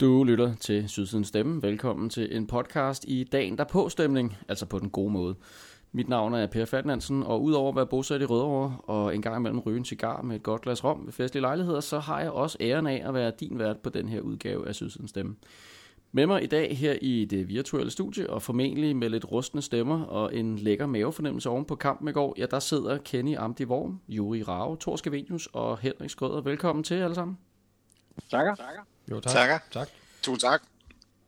Du lytter til Sydsiden Stemme. Velkommen til en podcast i dagen der på stemning, altså på den gode måde. Mit navn er Per Ferdinandsen, og udover at være bosat i Rødovre og en gang imellem ryge en cigar med et godt glas rom ved festlige lejligheder, så har jeg også æren af at være din vært på den her udgave af Sydsiden Stemme. Med mig i dag her i det virtuelle studie, og formentlig med lidt rustne stemmer og en lækker mavefornemmelse oven på kampen i går, ja, der sidder Kenny Amdi Worm, Juri Rave, Thor Skavenius og Henrik Skrøder. Velkommen til alle sammen. Takker. Jo, tak. Takker. tak. Tusind tak.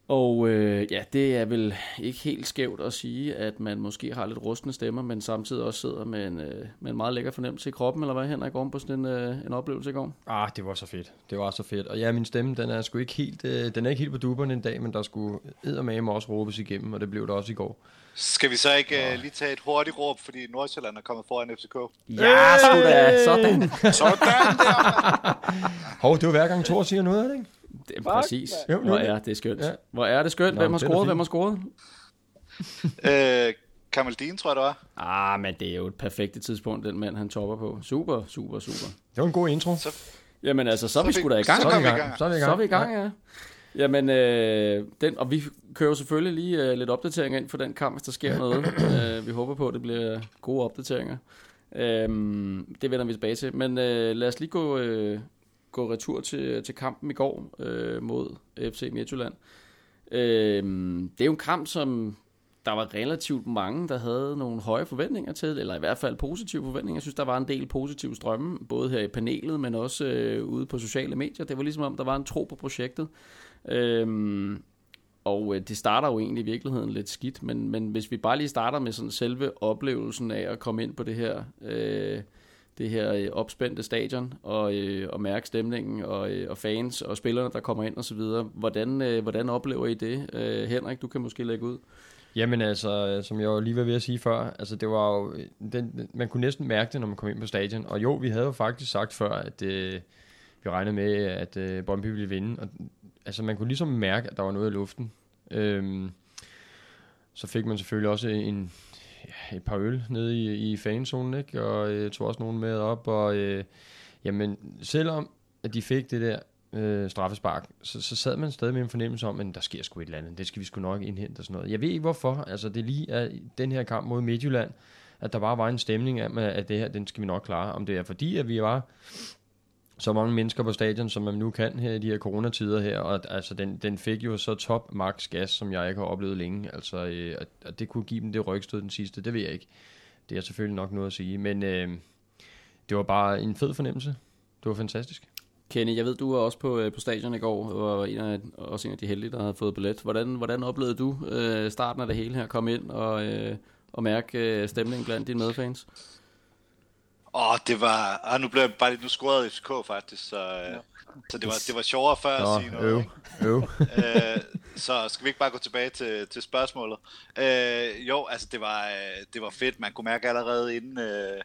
Og øh, ja, det er vel ikke helt skævt at sige, at man måske har lidt rustne stemmer, men samtidig også sidder med en, øh, med en meget lækker fornemmelse i kroppen, eller hvad Henrik, oven på sådan en, øh, en oplevelse i går? Ah, det var så fedt. Det var så fedt. Og ja, min stemme, den er sgu ikke helt, øh, den er ikke helt på duberne en dag, men der skulle eddermame også råbes igennem, og det blev det også i går. Skal vi så ikke uh, lige tage et hurtigt råb, fordi Nordsjælland er kommet foran FCK? Ja, sgu da, sådan. Sådan der! Hov, det var hver gang Thor siger noget, er det ikke? Det er præcis. Jo, Hvor er det skønt. Ja. Hvor er det skønt. Nå, Hvem har scoret? Hvem har scoret? øh, Kamaldin, tror jeg, det var. Ah, men det er jo et perfekt tidspunkt, den mand han topper på. Super, super, super. Det var en god intro. Så, Jamen altså, så er vi sgu da i gang. Så er kom vi i gang. Så er vi i gang. Så er vi i gang, ja. Jamen, øh, den, og vi kører selvfølgelig lige øh, lidt opdateringer ind for den kamp, hvis der sker noget. øh, vi håber på, at det bliver gode opdateringer. Øh, det vender vi tilbage til. Men øh, lad os lige gå, øh, gå retur til, til kampen i går øh, mod FC Midtjylland. Øh, det er jo en kamp, som der var relativt mange, der havde nogle høje forventninger til, eller i hvert fald positive forventninger. Jeg synes, der var en del positive strømme, både her i panelet, men også øh, ude på sociale medier. Det var ligesom om, der var en tro på projektet. Øhm, og øh, det starter jo egentlig i virkeligheden lidt skidt, men, men hvis vi bare lige starter med sådan selve oplevelsen af at komme ind på det her, øh, det her øh, opspændte stadion, og, øh, og mærke stemningen, og, øh, og fans, og spillerne, der kommer ind og så videre. Hvordan, øh, hvordan oplever I det? Øh, Henrik, du kan måske lægge ud. Jamen altså, som jeg jo lige var ved at sige før, altså det var jo, den, man kunne næsten mærke det, når man kom ind på stadion. Og jo, vi havde jo faktisk sagt før, at øh, vi regnede med, at øh, Brøndby ville vinde. Og, altså man kunne ligesom mærke, at der var noget i luften. Øhm, så fik man selvfølgelig også en, et par øl nede i, i fanzonen, ikke? og øh, tog også nogen med op. Og øh, jamen, selvom at de fik det der øh, straffespark, så, så sad man stadig med en fornemmelse om, at der sker sgu et eller andet. Det skal vi sgu nok indhente og sådan noget. Jeg ved ikke hvorfor. Altså, det er lige at den her kamp mod Midtjylland, at der bare var en stemning af, at det her, den skal vi nok klare. Om det er fordi, at vi var så mange mennesker på stadion, som man nu kan her i de her coronatider her, og altså, den, den fik jo så top max gas, som jeg ikke har oplevet længe. Altså, øh, at, at det kunne give dem det rygstød den sidste, det ved jeg ikke. Det er selvfølgelig nok noget at sige, men øh, det var bare en fed fornemmelse. Det var fantastisk. Kenny, jeg ved, du var også på, øh, på stadion i går, og var en af, også en af de heldige, der havde fået billet. Hvordan, hvordan oplevede du øh, starten af det hele her? Komme ind og, øh, og mærke øh, stemningen blandt dine medfans? Åh, oh, det var... Ah, nu blev jeg bare lige... Nu scorede FCK faktisk, så... Ja. Så det var, det var sjovere før at sige Nå, noget. øv, ikke? øv. øh, så skal vi ikke bare gå tilbage til, til spørgsmålet? Øh, jo, altså det var, øh, det var fedt. Man kunne mærke allerede inden, øh,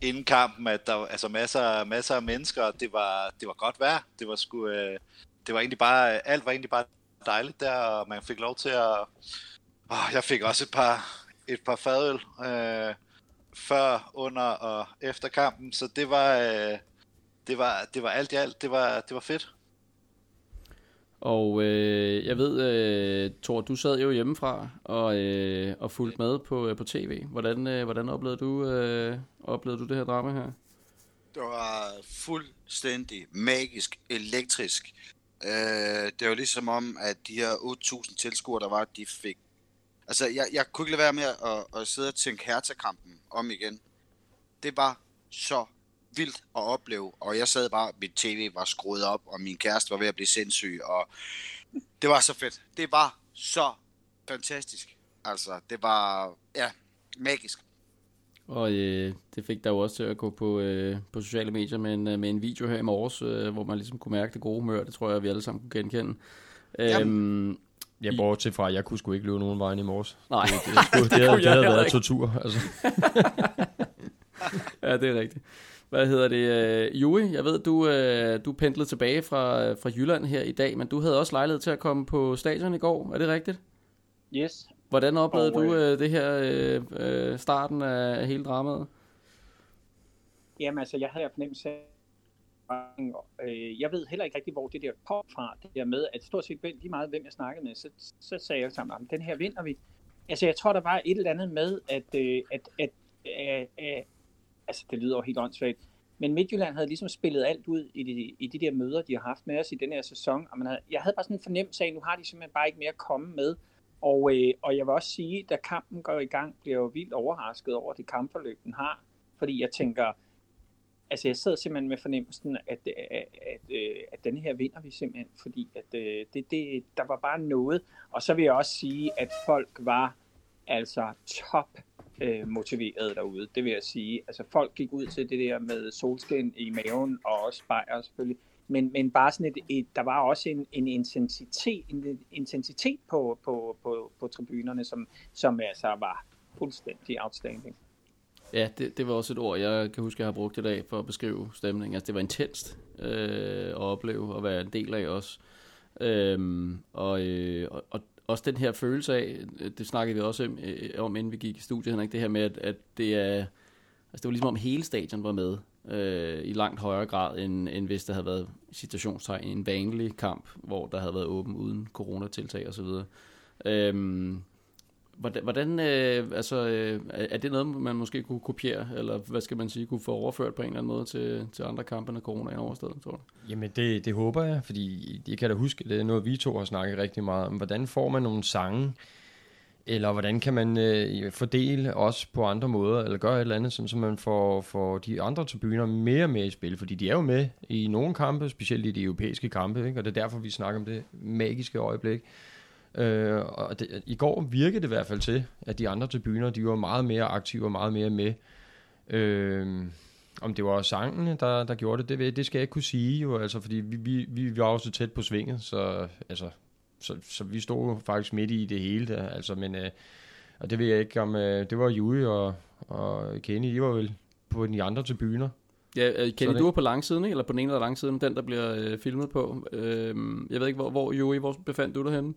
inden kampen, at der var altså masser, masser af mennesker. Det var, det var godt vejr. Det var, sgu, øh, det var egentlig bare, alt var egentlig bare dejligt der, og man fik lov til at... Åh, jeg fik også et par, et par fadøl øh, før, under og efter kampen, så det var, øh, det var, det var alt i alt, det var, det var fedt. Og øh, jeg ved, øh, Thor, du sad jo hjemmefra og, øh, og fulgte med på, øh, på tv. Hvordan, øh, hvordan oplevede, du, øh, oplevede du det her drama her? Det var fuldstændig magisk, elektrisk. Øh, det var ligesom om, at de her 8.000 tilskuere, der var, de fik... Altså, jeg, jeg kunne ikke lade være med at, at sidde og tænke Hertha-kampen om igen. Det var så vildt at opleve, og jeg sad bare, mit tv var skruet op, og min kæreste var ved at blive sindssyg, og det var så fedt. Det var så fantastisk. Altså, det var, ja, magisk. Og øh, det fik der jo også til at gå på, øh, på sociale medier med en, øh, med en video her i morges, øh, hvor man ligesom kunne mærke det gode humør. Det tror jeg, vi alle sammen kunne genkende. Øhm, Ja, bortset fra, at jeg kunne sgu ikke løbe nogen vejen i morges. nej, Det, det, skulle, det, det, kunne det, jeg havde været ikke. tortur. Altså. ja, det er rigtigt. Hvad hedder det? Øh, Juri, jeg ved, du, øh, du pendlede tilbage fra, fra Jylland her i dag, men du havde også lejlighed til at komme på stadion i går. Er det rigtigt? Yes, Hvordan oplevede Og, du øh, det her øh, øh, starten af hele dramaet? Jamen altså, jeg havde fornemmelse af, øh, jeg ved heller ikke rigtig, hvor det der kom fra, det der med, at stort set lige meget, hvem jeg snakkede med, så, så sagde jeg sammen, den her vinder vi. Altså, jeg tror, der var et eller andet med, at, øh, at, at, øh, øh, altså, det lyder jo helt åndssvagt, men Midtjylland havde ligesom spillet alt ud i de, i de der møder, de har haft med os i den her sæson, og man havde, jeg havde bare sådan en fornemmelse af, at nu har de simpelthen bare ikke mere at komme med, og, øh, og jeg vil også sige, da kampen går i gang, bliver jeg jo vildt overrasket over det kampforløb, den har, fordi jeg tænker, altså jeg sidder simpelthen med fornemmelsen, at, øh, at, at, øh, at, den her vinder vi simpelthen, fordi at, øh, det, det, der var bare noget. Og så vil jeg også sige, at folk var altså top øh, motiveret derude, det vil jeg sige. Altså folk gik ud til det der med solskin i maven, og også bajer selvfølgelig. Men, men bare sådan et, et, der var også en, en intensitet, en intensitet på, på, på, på tribunerne, som, som altså var fuldstændig outstanding. Ja, det, det var også et ord, jeg kan huske, jeg har brugt i dag for at beskrive stemningen. Altså, det var intenst øh, at opleve og være en del af også. Øhm, og, øh, og, og også den her følelse af, det snakkede vi også om, øh, om inden vi gik i studiet, Henrik, det her med, at, at det er, altså det var ligesom om hele stadion var med øh, i langt højere grad, end, end hvis der havde været situationstegn en vanlig kamp, hvor der havde været åben uden coronatiltag osv. Øhm, Hvordan, hvordan øh, altså, øh, er det noget, man måske kunne kopiere, eller hvad skal man sige, kunne få overført på en eller anden måde til, til andre kampe, når corona er overstået, tror du? Jamen, det, det håber jeg, fordi jeg kan da huske, det er noget, vi to har snakket rigtig meget om. Hvordan får man nogle sange, eller hvordan kan man øh, fordele os på andre måder, eller gøre et eller andet, sådan, så man får, får de andre tribuner mere med i spil, fordi de er jo med i nogle kampe, specielt i de europæiske kampe, ikke? og det er derfor, vi snakker om det magiske øjeblik. Øh, og det, i går virkede det i hvert fald til, at de andre tribuner, de var meget mere aktive og meget mere med. Øh, om det var sangene, der, der gjorde det, det, det skal jeg ikke kunne sige jo, altså, fordi vi, vi, vi var også tæt på svinget, så, altså, så, så vi stod faktisk midt i det hele der, altså, men, øh, og det ved jeg ikke om, øh, det var Jui og, og Kenny, de var vel på de andre tribuner. Ja, øh, Kenny, du er på langsiden, eller på den ene eller langsiden, den der bliver øh, filmet på. Øh, jeg ved ikke, hvor, hvor Jui, hvor befandt du dig henne?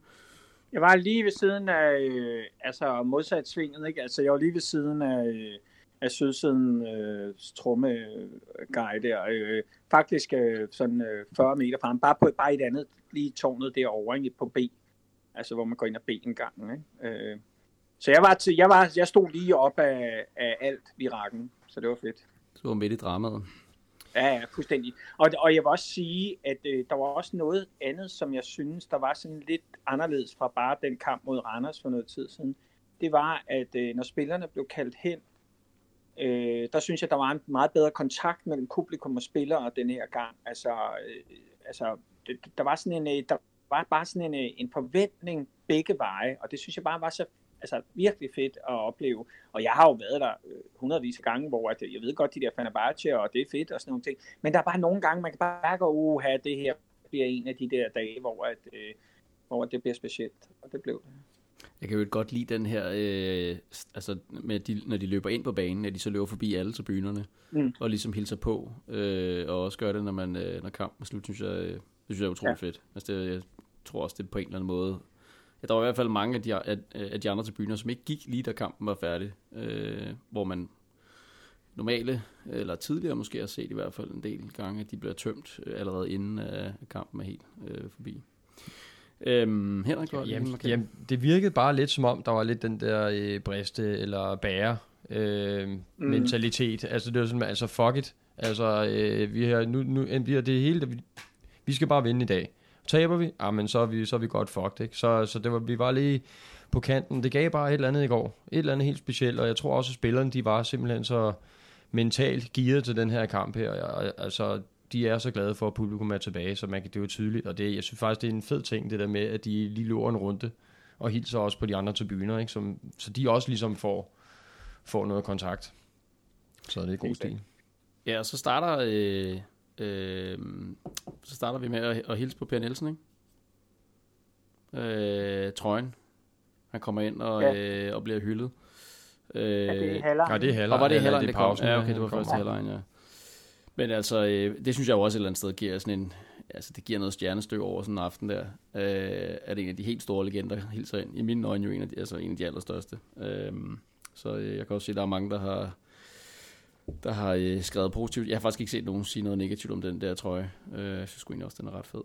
Jeg var lige ved siden af, øh, altså modsat svinget, ikke? Altså jeg var lige ved siden af, øh, af sydsiden øh, trommeguide øh, der. Øh, faktisk øh, sådan øh, 40 meter fra ham. Bare, på, bare et andet, lige tårnet derovre, ikke? På B. Altså hvor man går ind og B en gang, ikke? Øh, så jeg, var til, jeg, var, jeg stod lige op af, af alt virakken, så det var fedt. Du var midt i dramaet. Ja, ja, fuldstændig. Og, og jeg vil også sige, at øh, der var også noget andet, som jeg synes, der var sådan lidt anderledes fra bare den kamp mod Randers for noget tid siden. Det var, at øh, når spillerne blev kaldt hen, øh, der synes jeg, der var en meget bedre kontakt mellem publikum og spillere den her gang. Altså, øh, altså det, der var sådan en, øh, der var bare sådan en, øh, en forventning begge veje, og det synes jeg bare var så altså virkelig fedt at opleve. Og jeg har jo været der øh, hundredvis af gange, hvor at, jeg ved godt, de der Fenerbahce, og det er fedt og sådan nogle ting. Men der er bare nogle gange, man kan bare gå, uh, have det her bliver en af de der dage, hvor, at, øh, hvor det bliver specielt. Og det blev det. Jeg kan jo godt lide den her, øh, altså med de, når de løber ind på banen, at de så løber forbi alle tribunerne, mm. og ligesom hilser på, øh, og også gør det, når, man, øh, når kampen er slut, synes jeg, øh, det synes jeg er utroligt ja. fedt. Altså det, jeg tror også, det på en eller anden måde Ja, der var i hvert fald mange af de, af, af de andre tribuner, som ikke gik lige da kampen var færdig. Øh, hvor man normale, eller tidligere måske har set i hvert fald en del gange, at de bliver tømt øh, allerede inden at kampen er helt øh, forbi. Øhm, Henrik, ja, jamen, jamen, det virkede bare lidt som om, der var lidt den der øh, briste eller bære øh, mm. mentalitet. Altså det var sådan, altså fuck it. Altså øh, vi har nu, nu vi har det hele, vi, vi skal bare vinde i dag. Taber vi, ah, men så er vi, så er vi godt fucked, ikke? Så, så det var, vi var lige på kanten. Det gav bare et eller andet i går. Et eller andet helt specielt, og jeg tror også, at spillerne, de var simpelthen så mentalt gearet til den her kamp her. Altså, de er så glade for, at publikum er tilbage, så man kan, det er jo tydeligt. Og det, jeg synes faktisk, det er en fed ting, det der med, at de lige løber en runde og hilser også på de andre tribuner, ikke? Som, så de også ligesom får, får noget kontakt. Så det er god stil. Ja, og så starter øh, Øh, så starter vi med at, at hilse på Per Nielsen, ikke? Øh, trøjen. Han kommer ind og, ja. øh, og bliver hyldet. Øh, ja, det er halvlejen. Ja, det er halvlejen. Og var det halvlejen, det, det kom? Ja, okay, det var først halvlejen, ja. Men altså, øh, det synes jeg jo også et eller andet sted giver sådan en, altså det giver noget stjernestøv over sådan en aften der, øh, at en af de helt store legender hilser ind. I mine øjne jo en af de, altså en af de allerstørste. Øh, så øh, jeg kan også se, at der er mange, der har, der har øh, skrevet positivt. Jeg har faktisk ikke set nogen sige noget negativt om den der trøje. Øh, jeg synes egentlig også, den er ret fed.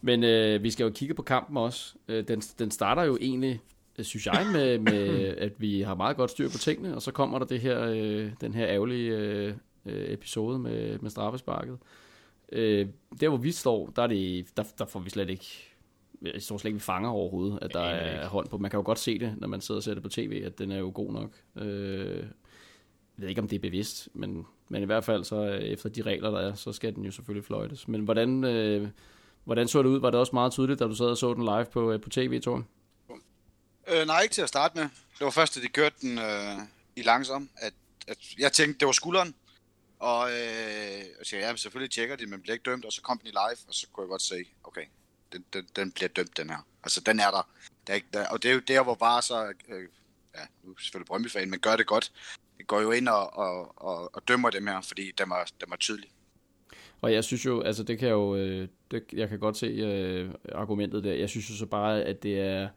Men øh, vi skal jo kigge på kampen også. Øh, den, den starter jo egentlig, øh, synes jeg, med, med at vi har meget godt styr på tingene, og så kommer der det her, øh, den her ærgerlige øh, øh episode med, med straffesparket. Øh, der hvor vi står, der, er det, der, der får vi slet ikke jeg tror slet ikke, vi fanger overhovedet, at der er hånd på. Man kan jo godt se det, når man sidder og ser det på tv, at den er jo god nok. Øh, jeg ved ikke, om det er bevidst, men, men i hvert fald så øh, efter de regler, der er, så skal den jo selvfølgelig fløjtes. Men hvordan, øh, hvordan så det ud? Var det også meget tydeligt, da du sad og så den live på, øh, på tv, Torben? Øh, nej, ikke til at starte med. Det var først, da de kørte den øh, i langsom, at, at jeg tænkte, det var skulderen. Og øh, jeg siger, ja, selvfølgelig tjekker de, men bliver ikke dømt, og så kom den i live, og så kunne jeg godt se, okay, den, den, den bliver dømt, den her. Altså, den er der. der, er ikke, der og det er jo der, hvor bare så, øh, ja, nu er selvfølgelig Brøndby-fan, men gør det godt. Går jo ind og, og, og, og dømmer dem her, fordi dem er, dem er tydelig. Og jeg synes jo, altså det kan jo, øh, det, jeg kan godt se øh, argumentet der. Jeg synes jo så bare, at det er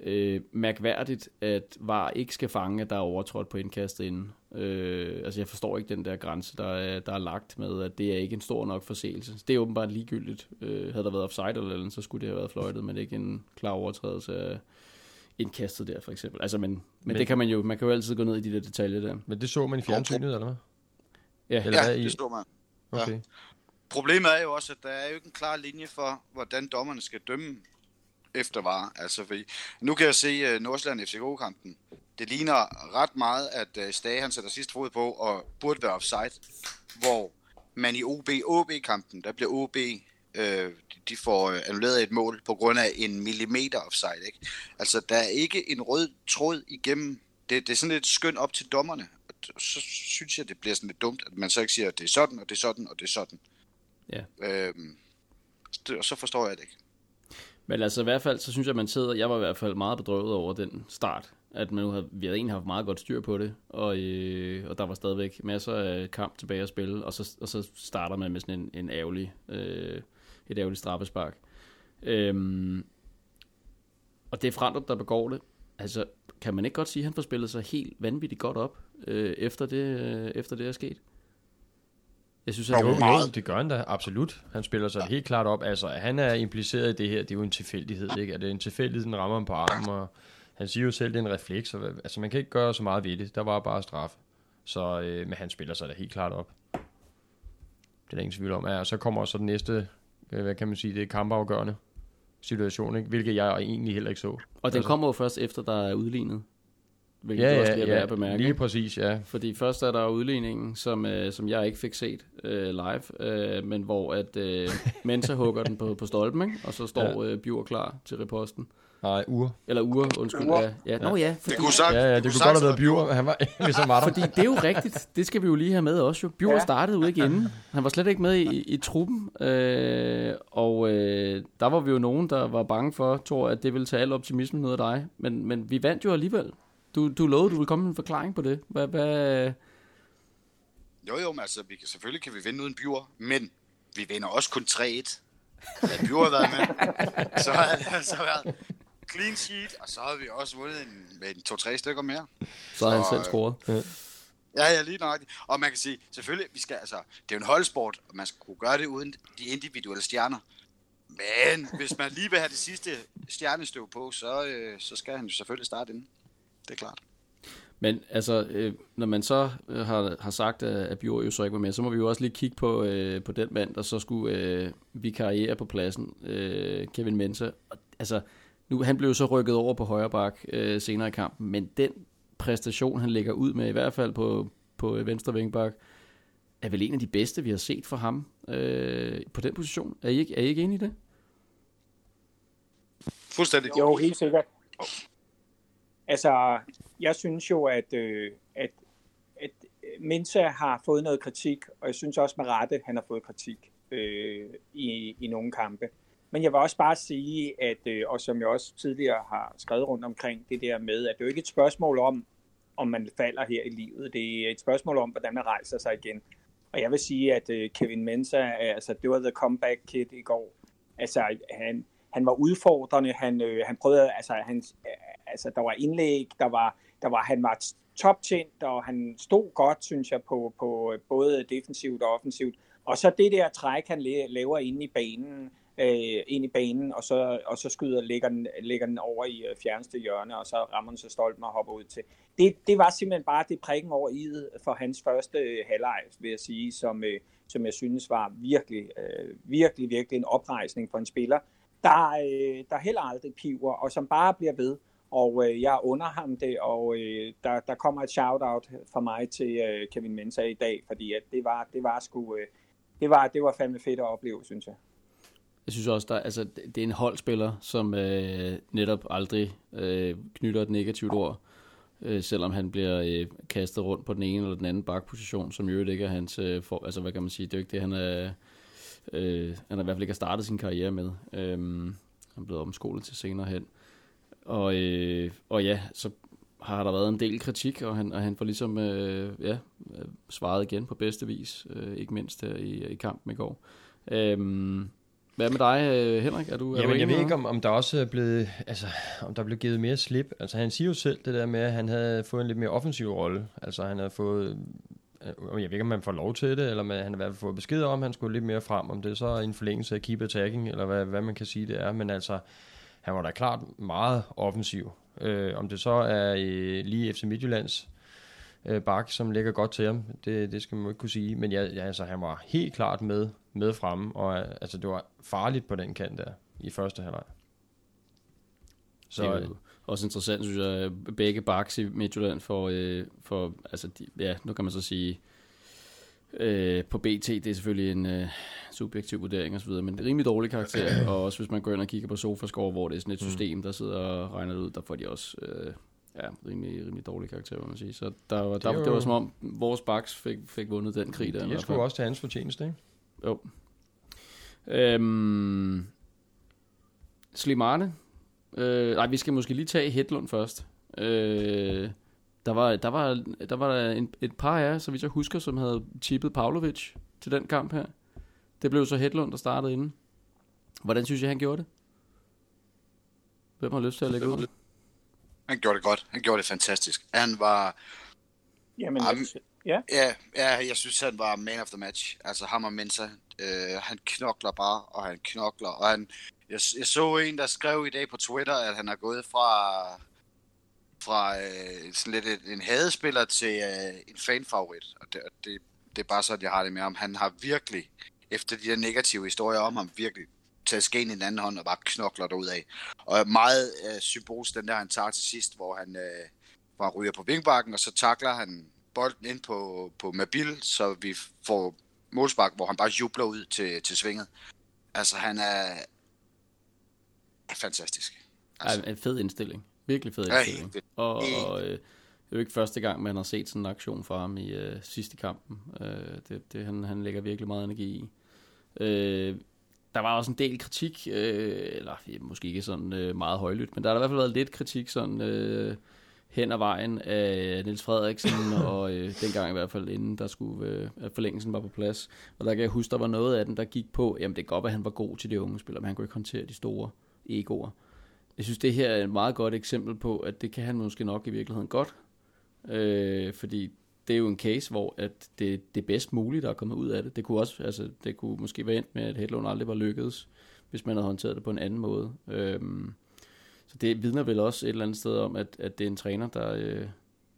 øh, mærkværdigt, at VAR ikke skal fange, at der er overtrådt på indkastet inden. Øh, altså jeg forstår ikke den der grænse, der er, der er lagt med, at det er ikke en stor nok forseelse. Det er åbenbart ligegyldigt. Øh, havde der været offside eller andet, så skulle det have været fløjtet, men ikke en klar overtrædelse af indkastet der for eksempel. Altså, men, men, men, det kan man jo, man kan jo altid gå ned i de der detaljer der. Men det så man i fjernsynet, eller hvad? Ja, eller ja det så man. Okay. Ja. Problemet er jo også, at der er jo ikke en klar linje for, hvordan dommerne skal dømme efter var. Altså, fordi, nu kan jeg se uh, Nordsjælland FCK-kampen. Det ligner ret meget, at uh, Stage han sætter sidste fod på og burde være offside. Hvor man i OB-OB-kampen, der bliver OB øh, de får øh, annulleret et mål på grund af en millimeter offside. Ikke? Altså, der er ikke en rød tråd igennem. Det, det er sådan lidt skønt op til dommerne. Og så synes jeg, det bliver sådan lidt dumt, at man så ikke siger, at det er sådan, og det er sådan, og det er sådan. Ja. Øhm, og så forstår jeg det ikke. Men altså i hvert fald, så synes jeg, at man sidder, jeg var i hvert fald meget bedrøvet over den start, at man nu havde, vi havde egentlig haft meget godt styr på det, og, øh, og der var stadigvæk masser af kamp tilbage at spille, og så, og så starter man med sådan en, en ærgerlig, øh, et ærgerligt straffespark. Øhm, og det er Frandrup, der begår det. Altså, kan man ikke godt sige, at han får spillet sig helt vanvittigt godt op, øh, efter, det, øh, efter det er sket? Jeg synes, at jo, jo, det gør han da, absolut. Han spiller sig ja. helt klart op. Altså, han er impliceret i det her, det er jo en tilfældighed, ikke? At det er en tilfældighed, den rammer ham på armen, og han siger jo selv, det er en refleks. Og, altså, man kan ikke gøre så meget ved det. Der var bare straf. Så, øh, men han spiller sig da helt klart op. Det er der ingen tvivl om. Ja, og så kommer så den næste, hvad kan man sige, det er kampafgørende situation, ikke? hvilket jeg egentlig heller ikke så. Og den altså, kommer jo først efter, der er udlignet hvilket ja, også lige ja, at bemærke. lige præcis, ja. Fordi først er der udligningen, som, øh, som jeg ikke fik set øh, live, øh, men hvor at øh, Mensa hugger den på, på stolpen, ikke? og så står ja. øh, Bjur klar til reposten. Nej, ur. Eller ur, undskyld. Ur. Ja, ja. Nå ja. Fordi, det kunne sagt, ja, ja, det, det kunne godt have været Bjur. Han var ligesom var Fordi det er jo rigtigt. Det skal vi jo lige have med også. Jo. Bjur ja. startede ikke inden. Han var slet ikke med i, i truppen. Øh, og øh, der var vi jo nogen, der var bange for, tror at det ville tage al optimismen ud af dig. Men, men vi vandt jo alligevel. Du, du lovede, du ville komme med en forklaring på det. Hvad, hvad... Jo, jo, men altså, vi kan, selvfølgelig kan vi vinde uden Bjur, men vi vinder også kun 3-1. Havde Bjur været med, så har det altså været clean sheet, og så har vi også vundet en, med en to-tre stykker mere. Så har han selv scoret. Ja. Ja, ja, lige nok. Og man kan sige, selvfølgelig, vi skal, altså, det er jo en holdsport, og man skal kunne gøre det uden de individuelle stjerner. Men hvis man lige vil have det sidste stjernestøv på, så, øh, så skal han jo selvfølgelig starte inden det er klart. Men altså, øh, når man så øh, har, har sagt, at, Bjørn jo så ikke var med, så må vi jo også lige kigge på, øh, på den mand, der så skulle øh, vi karriere på pladsen, øh, Kevin Mensa. Altså, nu, han blev så rykket over på højre bak øh, senere i kampen, men den præstation, han lægger ud med, i hvert fald på, på venstre vingbak, er vel en af de bedste, vi har set for ham øh, på den position. Er I ikke, er I ikke enige i det? Fuldstændig. Jo, helt sikkert. Altså, jeg synes jo, at, øh, at, at Mensa har fået noget kritik, og jeg synes også med rette, han har fået kritik øh, i, i nogle kampe. Men jeg vil også bare sige, at, øh, og som jeg også tidligere har skrevet rundt omkring, det der med, at det er jo ikke et spørgsmål om, om man falder her i livet. Det er et spørgsmål om, hvordan man rejser sig igen. Og jeg vil sige, at øh, Kevin Mensah, altså det var the comeback kid i går. Altså han, han var udfordrende, han, øh, han prøvede, altså, han, altså der var indlæg, der var, der var, han var toptjent, og han stod godt, synes jeg, på, på øh, både defensivt og offensivt. Og så det der træk, han laver ind i banen, øh, ind i banen, og så, og så skyder, lægger den, lægger den over i øh, fjerneste hjørne, og så rammer den så stolt med at hoppe ud til. Det, det var simpelthen bare det prikken over i for hans første øh, halvleg, vil jeg sige, som, øh, som jeg synes var virkelig, øh, virkelig, virkelig en oprejsning for en spiller, der, øh, der heller aldrig piver, og som bare bliver ved. Og øh, jeg under ham det, og øh, der, der kommer et shout-out fra mig til øh, Kevin Mensah i dag, fordi at det var, det var sgu, øh, det var, det var fandme fedt at opleve, synes jeg. Jeg synes også, der, altså, det er en holdspiller, som øh, netop aldrig øh, knytter et negativt ord, øh, selvom han bliver øh, kastet rundt på den ene eller den anden bakposition, som jo ikke er hans, øh, for, altså hvad kan man sige, det er jo ikke det, han er, øh, han har i hvert fald ikke startet sin karriere med. Øh, han er blevet omskolet til senere hen. Og, øh, og ja, så har der været en del kritik, og han, og han får ligesom øh, ja, øh, svaret igen på bedste vis, øh, ikke mindst her i, i kampen i går. Øh, hvad med dig, øh, Henrik? Er du, er Jamen, du jeg ved ikke, om, om der også er blevet, altså, om der er blevet givet mere slip. Altså, han siger jo selv det der med, at han havde fået en lidt mere offensiv rolle. Altså, han havde fået, øh, jeg ved ikke, om man får lov til det, eller man, han har i hvert fald fået besked om, at han skulle lidt mere frem. Om det er så en forlængelse af keep attacking, eller hvad, hvad man kan sige, det er. Men altså, han var da klart meget offensiv. Øh, om det så er øh, lige FC Midtjyllands øh, bak, som ligger godt til ham, det, det skal man ikke kunne sige. Men ja, ja, altså, han var helt klart med med fremme, og altså, det var farligt på den kant der i første halvleg. Så det er jo også interessant, synes jeg, begge baks i Midtjylland for, øh, for altså, de, ja, nu kan man så sige, øh, på BT, det er selvfølgelig en øh, subjektiv vurdering osv., men det er rimelig dårlig karakter, og også hvis man går ind og kigger på Sofascore, hvor det er sådan et mm. system, der sidder og regner det ud, der får de også øh, ja, rimelig, rimelig dårlig karakter, må man sige. Så der, var, der, det, var, det var som om, vores baks fik, fik vundet den krig der. Det skulle også til hans fortjeneste, ikke? Jo. Øhm, Slimane. Øh, nej, vi skal måske lige tage Hedlund først. Øh, der var, der var, der var en, et par af jer, så vidt jeg husker, som havde tippet Pavlovic til den kamp her. Det blev så Hedlund, der startede inden. Hvordan synes jeg, han gjorde det? Hvem har lyst til at lægge ud? Han gjorde det godt. Han gjorde det fantastisk. Han var... Jamen, um, Ja. ja. Ja, jeg synes, han var man of the match. Altså ham og Mensa. Øh, han knokler bare, og han knokler. Og han, jeg, jeg så en, der skrev i dag på Twitter, at han er gået fra, fra øh, sådan lidt et, en hadespiller til øh, en fanfavorit. Og det, det, det er bare sådan, jeg har det med ham. Han har virkelig, efter de der negative historier om ham, virkelig taget skeen i den anden hånd og bare knokler derud af. Og meget øh, symbolsk den der, han tager til sidst, hvor han, øh, hvor han ryger på vingbakken, og så takler han bolden ind på, på Mabil, så vi får målspark, hvor han bare jubler ud til, til svinget. Altså, han er, er fantastisk. Altså. Ja, en fed indstilling. Virkelig fed indstilling. Ja, og, og øh, det er jo ikke første gang, man har set sådan en aktion fra ham i øh, sidste kampen. Øh, det, det, han, han lægger virkelig meget energi i. Øh, der var også en del kritik, øh, eller måske ikke sådan øh, meget højlydt, men der har i hvert fald været lidt kritik sådan... Øh, hen ad vejen af Niels Frederiksen, og øh, dengang i hvert fald inden der skulle, øh, at forlængelsen var på plads. Og der kan jeg huske, der var noget af den, der gik på, jamen det kan godt at han var god til de unge spillere, men han kunne ikke håndtere de store egoer. Jeg synes, det her er et meget godt eksempel på, at det kan han måske nok i virkeligheden godt. Øh, fordi det er jo en case, hvor at det, det er bedst muligt, der er kommet ud af det. Det kunne også, altså, det kunne måske være endt med, at Hedlund aldrig var lykkedes, hvis man havde håndteret det på en anden måde. Øh, så det vidner vel også et eller andet sted om, at, at det er en træner, der, øh,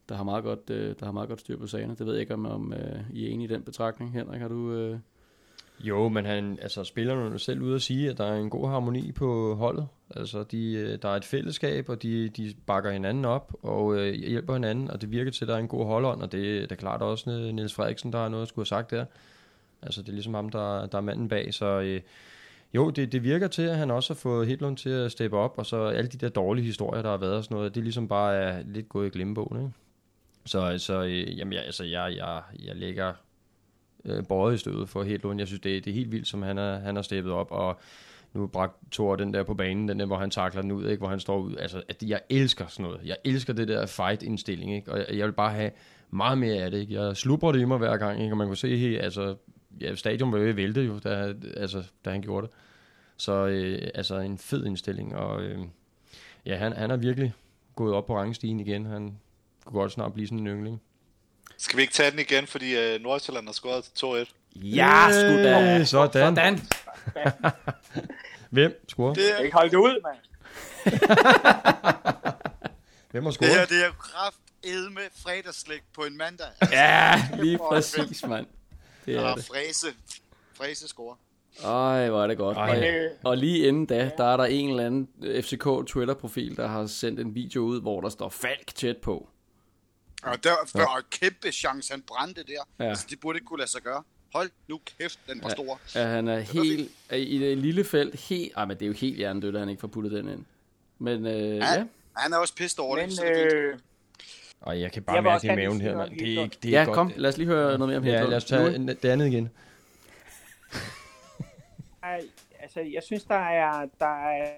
der, har meget godt, øh, der har meget godt styr på sagerne. Det ved jeg ikke, om, om øh, I er enige i den betragtning. Henrik, har du... Øh... Jo, men han, altså, spillerne er selv ude at sige, at der er en god harmoni på holdet. Altså, de, øh, der er et fællesskab, og de, de bakker hinanden op og øh, hjælper hinanden, og det virker til, at der er en god holdånd, og det, det er klart også øh, Niels Frederiksen, der har noget at skulle have sagt der. Altså, det er ligesom ham, der, der er manden bag, så... Øh, jo, det, det virker til, at han også har fået Hedlund til at steppe op, og så alle de der dårlige historier, der har været og sådan noget, det er ligesom bare er lidt gået i glemmebogen, ikke? Så, så øh, jamen, jeg, altså, jeg, jeg, jeg lægger øh, bøjet i stødet for Hedlund. Jeg synes, det, det er helt vildt, som han, har han har steppet op, og nu bragt Thor den der på banen, den der, hvor han takler den ud, ikke? hvor han står ud. Altså, at jeg elsker sådan noget. Jeg elsker det der fight-indstilling, ikke? og jeg, jeg vil bare have meget mere af det. Ikke? Jeg slubrer det i mig hver gang, ikke? og man kunne se, helt, altså, ja, stadion var jo vælte jo, da, altså, da han gjorde det. Så øh, altså en fed indstilling, og øh, ja, han, han er virkelig gået op på rangstigen igen. Han kunne godt snart blive sådan en yndling. Skal vi ikke tage den igen, fordi øh, Nordsjælland har scoret til 2-1? Ja, sgu da. Øh, Sådan. Sådan. Hvem scorer? Det, Jeg ikke holde det ud, mand. Hvem har det her, scoret? det er jo kraft edme fredagsslik på en mandag. Ja, lige præcis, mand. Det er det. fræse. Fræse score. Ej, hvor er det godt. Ej. Og, og lige inden da, der er der en eller anden FCK Twitter-profil, der har sendt en video ud, hvor der står Falk tæt på. Og der var en kæmpe chance, han brændte der. Ja. Ja. Altså, det burde ikke kunne lade sig gøre. Hold nu kæft, den var Ja. stor. Ja, han er helt, er i det lille felt, helt, ej, men det er jo helt hjernedødt, at han ikke får puttet den ind. Men øh, ja, Ja. Han er også pissed over men det, så det øh, Ej, jeg kan Jeg bare vil mærke i maven her, mand. Det er, ikke- det er ja godt. kom, lad os lige høre noget mere om Ja, Hedlund. lad os Nu- tage det andet igen. Ej, altså, jeg synes, der er, der er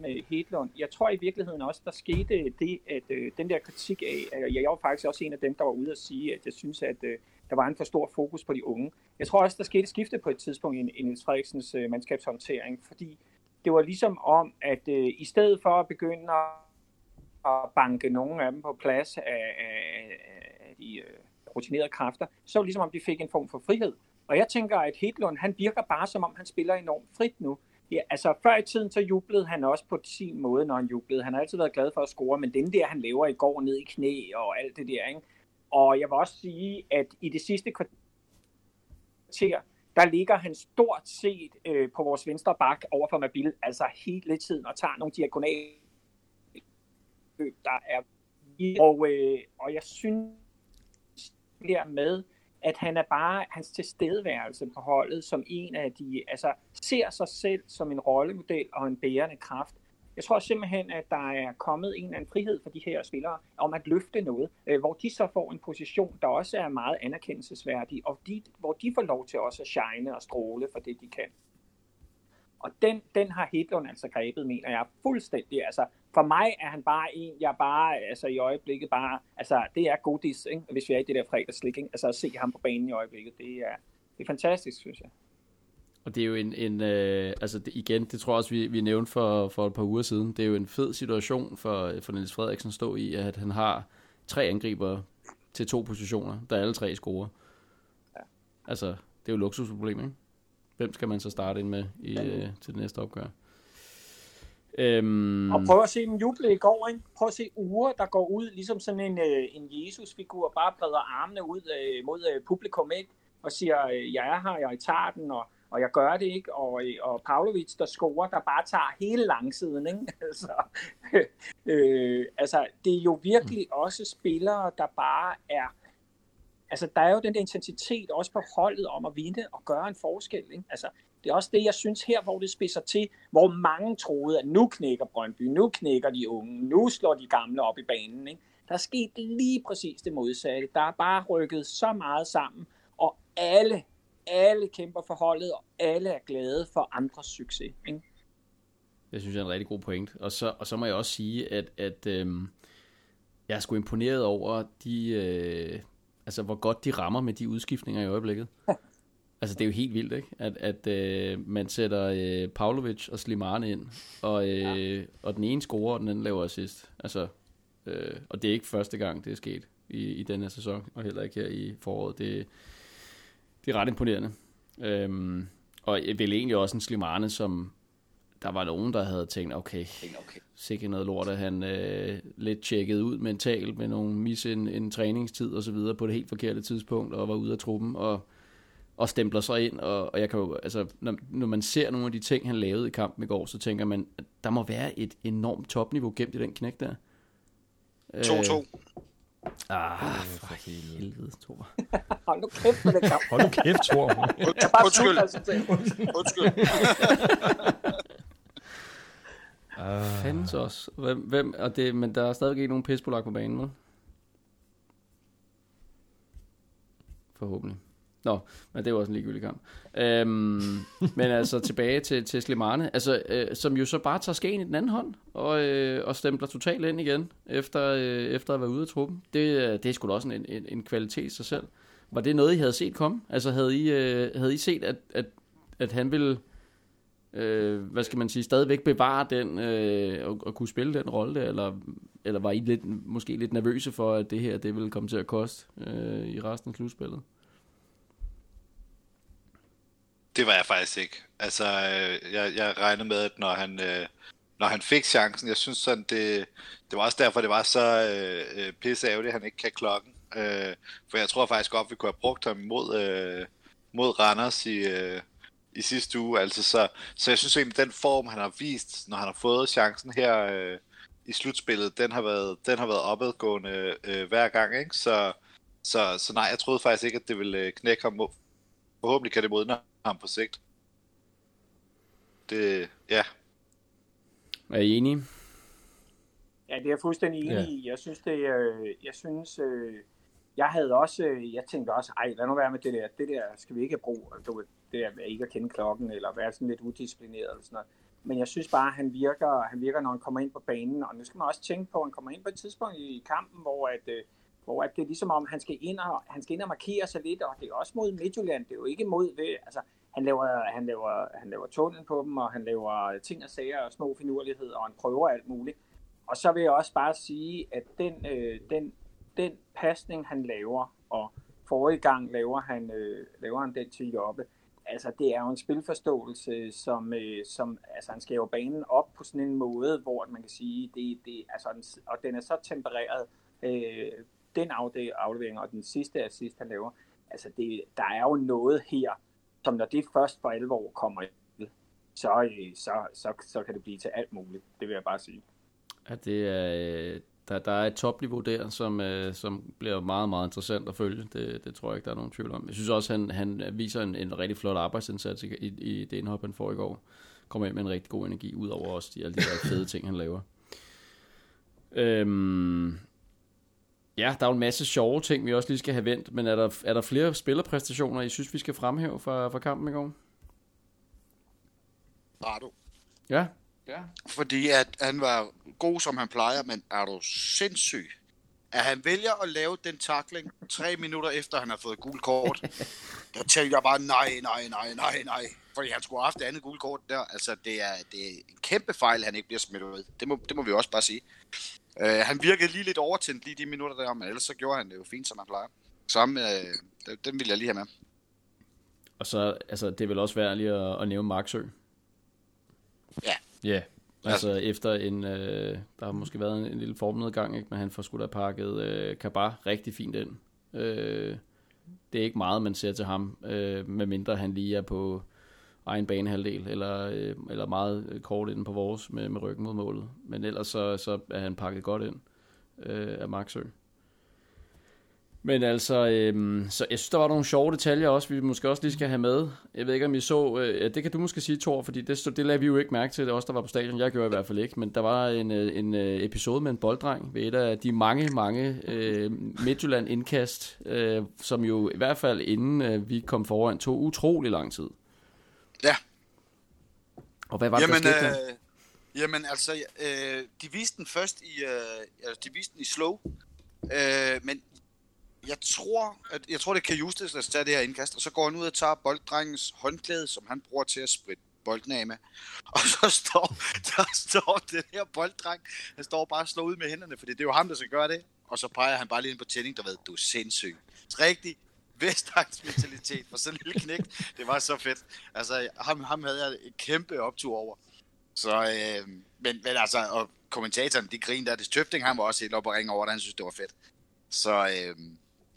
med Hedlund. Jeg tror i virkeligheden også, der skete det, at øh, den der kritik af, at jeg var faktisk også en af dem, der var ude at sige, at jeg synes, at øh, der var en for stor fokus på de unge. Jeg tror også, der skete et skifte på et tidspunkt i, i Niels Frederiksens øh, mandskabshåndtering, fordi det var ligesom om, at øh, i stedet for at begynde at, at banke nogle af dem på plads af, af, af de øh, rutinerede kræfter, så ligesom om, de fik en form for frihed. Og jeg tænker, at Hedlund, han virker bare som om, han spiller enormt frit nu. Ja, altså før i tiden, så jublede han også på sin måde, når han jublede. Han har altid været glad for at score, men den der, han laver i går ned i knæ og alt det der, ikke? Og jeg vil også sige, at i det sidste kvarter, der ligger han stort set øh, på vores venstre bak over for Mabil, altså hele tiden, og tager nogle diagonale løb, der er og, øh, og jeg synes der med, at han er bare hans tilstedeværelse på holdet som en af de, altså ser sig selv som en rollemodel og en bærende kraft. Jeg tror simpelthen, at der er kommet en eller anden frihed for de her spillere om at løfte noget, øh, hvor de så får en position, der også er meget anerkendelsesværdig, og de, hvor de får lov til også at shine og stråle for det, de kan. Og den, den har Hedlund altså grebet, mener jeg, fuldstændig. Altså, for mig er han bare en, jeg bare, altså i øjeblikket bare, altså det er godis, ikke? hvis vi er i det der fredagslik, ikke? altså at se ham på banen i øjeblikket, det er, det er fantastisk, synes jeg. Og det er jo en, en øh, altså det, igen, det tror jeg også, vi, vi nævnte for, for et par uger siden, det er jo en fed situation for, for Niels Frederiksen at stå i, at han har tre angriber til to positioner, der alle tre scorer. Ja. Altså, det er jo luksusproblem, ikke? Hvem skal man så starte ind med i, øh, til det næste opgør? Øhm, Og prøv at se dem juble i går, ikke? Prøv at se uger, der går ud, ligesom sådan en, øh, en Jesus-figur, bare breder armene ud øh, mod øh, publikum, ikke? Og siger, øh, jeg er her, jeg tager den, og, og jeg gør det, ikke? Og, og Pavlovic, der scorer, der bare tager hele langsiden, ikke? altså, øh, altså, det er jo virkelig også spillere, der bare er altså, der er jo den der intensitet også på holdet om at vinde og gøre en forskel. Ikke? Altså, det er også det, jeg synes her, hvor det spidser til, hvor mange troede, at nu knækker Brøndby, nu knækker de unge, nu slår de gamle op i banen. Ikke? Der er sket lige præcis det modsatte. Der er bare rykket så meget sammen, og alle, alle kæmper for holdet, og alle er glade for andres succes. Ikke? Det synes jeg er en rigtig god point. Og så, og så må jeg også sige, at, at øhm, jeg er sgu imponeret over de, øh, altså hvor godt de rammer med de udskiftninger i øjeblikket. altså det er jo helt vildt, ikke? At, at øh, man sætter øh, Pavlovic og Slimane ind, og, øh, ja. og den ene scorer, og den anden laver assist. Altså, øh, og det er ikke første gang, det er sket i, i den her sæson, og heller ikke her i foråret. Det, det er ret imponerende. Øhm, og vel egentlig også en Slimane, som der var nogen, der havde tænkt, okay, okay. sikkert noget lort, at han øh, lidt tjekket ud mentalt med nogle mis en, en træningstid og så videre på det helt forkerte tidspunkt, og var ude af truppen, og, og stempler sig ind, og, og jeg kan jo, altså, når, når man ser nogle af de ting, han lavede i kampen i går, så tænker man, at der må være et enormt topniveau gemt i den knæk der. 2-2. Ah, for helvede, Thor. Hold nu kæft med det kamp. Hold nu kæft, Thor. Undskyld. Undskyld. Uh, Fandens også. Hvem, hvem, og det, men der er stadigvæk ikke nogen pisbolak på banen, vel? Forhåbentlig. Nå, men det var også en ligegyldig kamp. Øhm, men altså tilbage til, til Slimane, altså, øh, som jo så bare tager skeen i den anden hånd, og, øh, og stempler totalt ind igen, efter, øh, efter at være ude af truppen. Det, øh, det er sgu da også en, en, en kvalitet i sig selv. Var det noget, I havde set komme? Altså havde I, øh, havde I set, at, at, at han ville, øh, hvad skal man sige, stadigvæk bevare den, øh, og, og kunne spille den rolle, eller, eller var I lidt, måske lidt nervøse for, at det her, det ville komme til at koste øh, i resten af slutspillet? Det var jeg faktisk ikke. Altså, øh, jeg, jeg regnede med, at når han, øh, når han fik chancen, jeg synes sådan, det, det var også derfor, det var så øh, øh, pisse ærgerligt, at han ikke kan klokken. Øh, for jeg tror faktisk godt, vi kunne have brugt ham mod, øh, mod Randers i, øh, i sidste uge. Altså, så, så jeg synes egentlig, den form, han har vist, når han har fået chancen her øh, i slutspillet, den har været, den har været opadgående øh, hver gang. Ikke? Så, så, så nej, jeg troede faktisk ikke, at det ville øh, knække ham. Forhåbentlig kan det modne ham på sigt. Det, ja. Er I enige? Ja, det er jeg fuldstændig enig i. Jeg synes, det, øh, jeg synes, øh, jeg havde også, øh, jeg tænkte også, ej, lad nu være med det der, det der skal vi ikke have brug, du, det der med ikke at kende klokken, eller være sådan lidt udisciplineret, eller sådan noget. Men jeg synes bare, han virker, han virker, når han kommer ind på banen, og nu skal man også tænke på, at han kommer ind på et tidspunkt i kampen, hvor at, hvor at det er ligesom om, han skal ind og, han skal ind og markere sig lidt, og det er også mod Midtjylland, det er jo ikke mod, ved, øh, altså, han laver, han laver, han laver tunnel på dem, og han laver ting og sager og små finurligheder, og han prøver alt muligt. Og så vil jeg også bare sige, at den, øh, den, den pasning, han laver, og forrige gang laver han, øh, laver han den til Jobbe, altså det er jo en spilforståelse, som, øh, som altså han skæver banen op på sådan en måde, hvor man kan sige, det, det, altså, og den er så tempereret, øh, den aflevering og den sidste assist, han laver, altså det, der er jo noget her, som når det først for alvor kommer ind, så, øh, så, så, så kan det blive til alt muligt. Det vil jeg bare sige. Ja, det er, øh, der, der er et topniveau der, som, øh, som bliver meget, meget interessant at følge. Det, det tror jeg ikke, der er nogen tvivl om. Jeg synes også, han, han viser en, en rigtig flot arbejdsindsats i, i, i det indhop, han får i går. Kommer ind med en rigtig god energi, ud over også de, alle de der fede ting, han laver. Øhm, ja, der er jo en masse sjove ting, vi også lige skal have vendt, men er der, er der flere spillerpræstationer, I synes, vi skal fremhæve fra, fra kampen i går? Rado. Ja, Ja. Fordi at han var god, som han plejer, men er du sindssyg? At han vælger at lave den takling tre minutter efter, han har fået gul kort. der tænkte jeg bare, nej, nej, nej, nej, nej. Fordi han skulle have haft det andet gul kort der. Altså, det er, det er en kæmpe fejl, han ikke bliver smidt ud. Det må, det må vi også bare sige. Uh, han virkede lige lidt overtændt lige de minutter der, men ellers så gjorde han det jo fint, som han plejer. Så uh, den vil jeg lige have med. Og så, altså, det vil også være lige at, at nævne Marksø. Ja, Ja, yeah. altså ja. efter en, øh, der har måske været en, en lille formnedgang, ikke? men han får sgu da pakket øh, Kabar rigtig fint ind. Øh, det er ikke meget, man ser til ham, øh, medmindre han lige er på egen banehalvdel, eller, øh, eller meget øh, kort inden på vores med, med ryggen mod målet. Men ellers så, så er han pakket godt ind øh, af Maxø. Men altså, øhm, så jeg synes, der var nogle sjove detaljer også, vi måske også lige skal have med. Jeg ved ikke, om I så, øh, det kan du måske sige, Thor, fordi det, det lavede vi jo ikke mærke til, det også der var på stadion. Jeg gjorde i hvert fald ikke, men der var en, øh, en øh, episode med en bolddreng ved et af de mange, mange øh, Midtjylland indkast, øh, som jo i hvert fald inden øh, vi kom foran, tog utrolig lang tid. Ja. Og hvad var jamen, det, der skete øh, Jamen altså, øh, de viste den først i, øh, altså, de viste den i slow, øh, men jeg tror, at, jeg tror, det kan Justus, der tager det her indkast, og så går han ud og tager bolddrengens håndklæde, som han bruger til at spritte bolden af med. Og så står, der står den her bolddreng, han står bare og slår ud med hænderne, fordi det er jo ham, der skal gøre det. Og så peger han bare lige ind på tænding, der ved, du er sindssyg. Rigtig Vestegns mentalitet for sådan en lille knæk. Det var så fedt. Altså, ham, ham havde jeg en kæmpe optur over. Så, øh, men, men altså, og kommentatoren, de grinede der. Det Tøfting, han var også helt op og ringe over det. Han synes, det var fedt. Så, øh,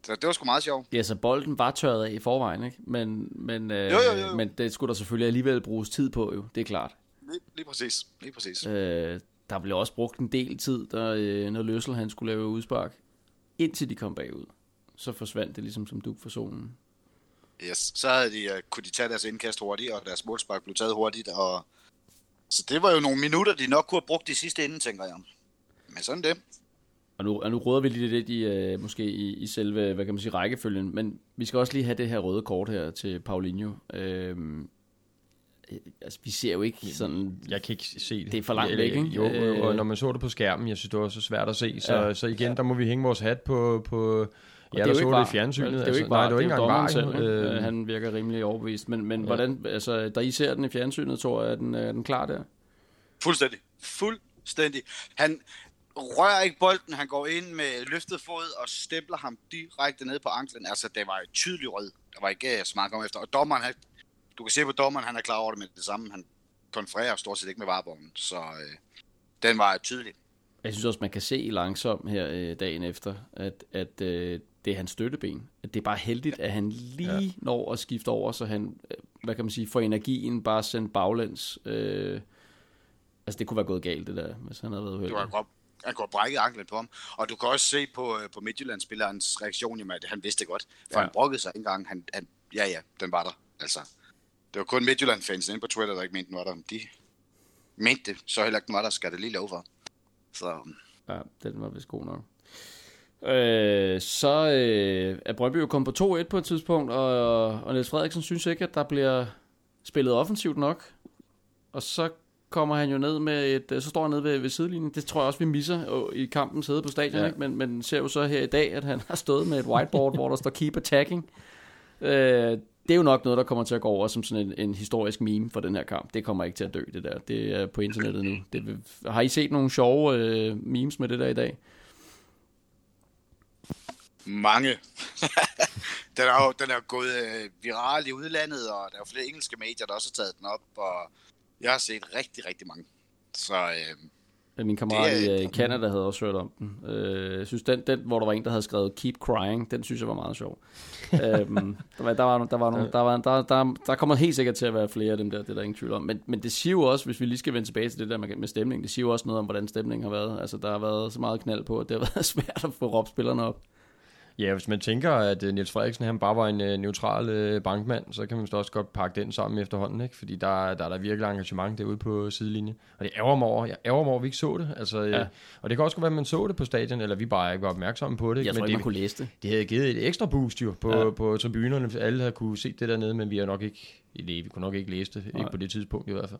så det var sgu meget sjovt. Ja, så bolden var tørret af i forvejen, ikke? Men, men, øh, jo, jo, jo. men det skulle der selvfølgelig alligevel bruges tid på, jo. Det er klart. Lige, lige præcis. Lige præcis. Øh, der blev også brugt en del tid, der, øh, når Løssel han skulle lave udspark, indtil de kom bagud. Så forsvandt det ligesom som duk for solen. Yes, så havde de, uh, kunne de tage deres indkast hurtigt, og deres målspark blev taget hurtigt, og så det var jo nogle minutter, de nok kunne have brugt i sidste ende, tænker jeg. Men sådan det. og nu, og nu råder vi lige lidt i, øh, måske i, i selve, hvad kan man sige, rækkefølgen, men vi skal også lige have det her røde kort her til Paulinho. Øhm, øh, altså, vi ser jo ikke sådan... Jeg kan ikke se det. Det er for langt væk, ikke? Jo, Øh, og når man så det på skærmen, jeg synes, det var så svært at se. Så, Ja. så igen, der må vi hænge vores hat på... på ja, er der jo så det var. i fjernsynet. Det er jo altså, ikke nej, var, det var ikke engang selv. Øh, Øh, han virker rimelig overbevist. Men, men ja. hvordan, altså, da I ser den i fjernsynet, tror jeg, er den, er den klar der? Fuldstændig. Fuldstændig. Han rører ikke bolden, han går ind med løftet fod og stempler ham direkte ned på anklen. Altså, det var et tydeligt rød. Der var ikke øh, så meget at komme efter. Og dommeren, han, du kan se på dommeren, han er klar over det med det samme. Han konfererer stort set ikke med vareborgen. Så øh, den var tydelig. Jeg synes også, man kan se langsomt her øh, dagen efter, at, at øh, det er hans støtteben. Det er bare heldigt, at han lige ja. når at skifte over, så han, øh, hvad kan man sige, får energien bare sendt baglæns. Øh, altså, det kunne være gået galt, det der, hvis han havde været Du uheldig. kan godt, han kunne have brækket anklen på ham. Og du kan også se på, øh, på Midtjylland-spillerens reaktion, jamen, at han vidste det godt. For Ja. han brokkede sig ikke engang. Han, han, ja, ja, den var der. Altså, det var kun Midtjylland-fansen inde på Twitter, der ikke mente, den var der. De mente det, så heller ikke den var der, skal det lige love for. Så Ja, den var vist god nok. Øh, så øh, er Brøndby jo kommet på 2-1 på et tidspunkt, og, og Niels Frederiksen synes ikke, at der bliver spillet offensivt nok. Og så kommer han jo ned med et, øh, så står han nede ved, ved sidelinjen. Det tror jeg også, vi misser øh, i kampen sidde på stadion, Ja. ikke? Men, men ser jo så her i dag, at han har stået med et whiteboard, hvor der står keep attacking. Øh, det er jo nok noget, der kommer til at gå over som sådan en, en historisk meme for den her kamp. Det kommer ikke til at dø, det der. Det er på internettet nu. Det, har I set nogle sjove øh, memes med det der i dag? Mange. den, er jo, den er gået øh, viral i udlandet, og der er jo flere engelske medier, der også har taget den op, og jeg har set rigtig, rigtig mange. Så øh, Min kammerat Det i øh, Canada havde også hørt om den. Øh, jeg synes, den, den, hvor der var en, der havde skrevet Keep Crying, den synes jeg var meget sjov. øhm, der, var, der, var, der, var nogle, der, var, der, der, der kommer helt sikkert til at være flere af dem der, det er der ingen tvivl om. Men, men det siger jo også, hvis vi lige skal vende tilbage til det der med, med stemningen, det siger jo også noget om, hvordan stemningen har været. Altså, der har været så meget knald på, at det har været svært at få råbt spillerne op. Ja, hvis man tænker, at uh, Niels Frederiksen han bare var en uh, neutral uh, bankmand, så kan man vist også godt pakke den sammen efterhånden, ikke? Fordi der, der er der virkelig engagement derude på sidelinjen. Og det ærger mig over, jeg ærger mig over, at vi ikke så det. Altså, ja. Ja. Og det kan også godt være, at man så det på stadion, eller vi bare ikke var opmærksomme på det. Jeg tror men ikke, det, man kunne læse det. det havde givet et ekstra boost jo på, Ja. på tribunerne. Alle havde kunne se det dernede, men vi har nok ikke, nej, vi kunne nok ikke læse det, ikke på det tidspunkt i hvert fald.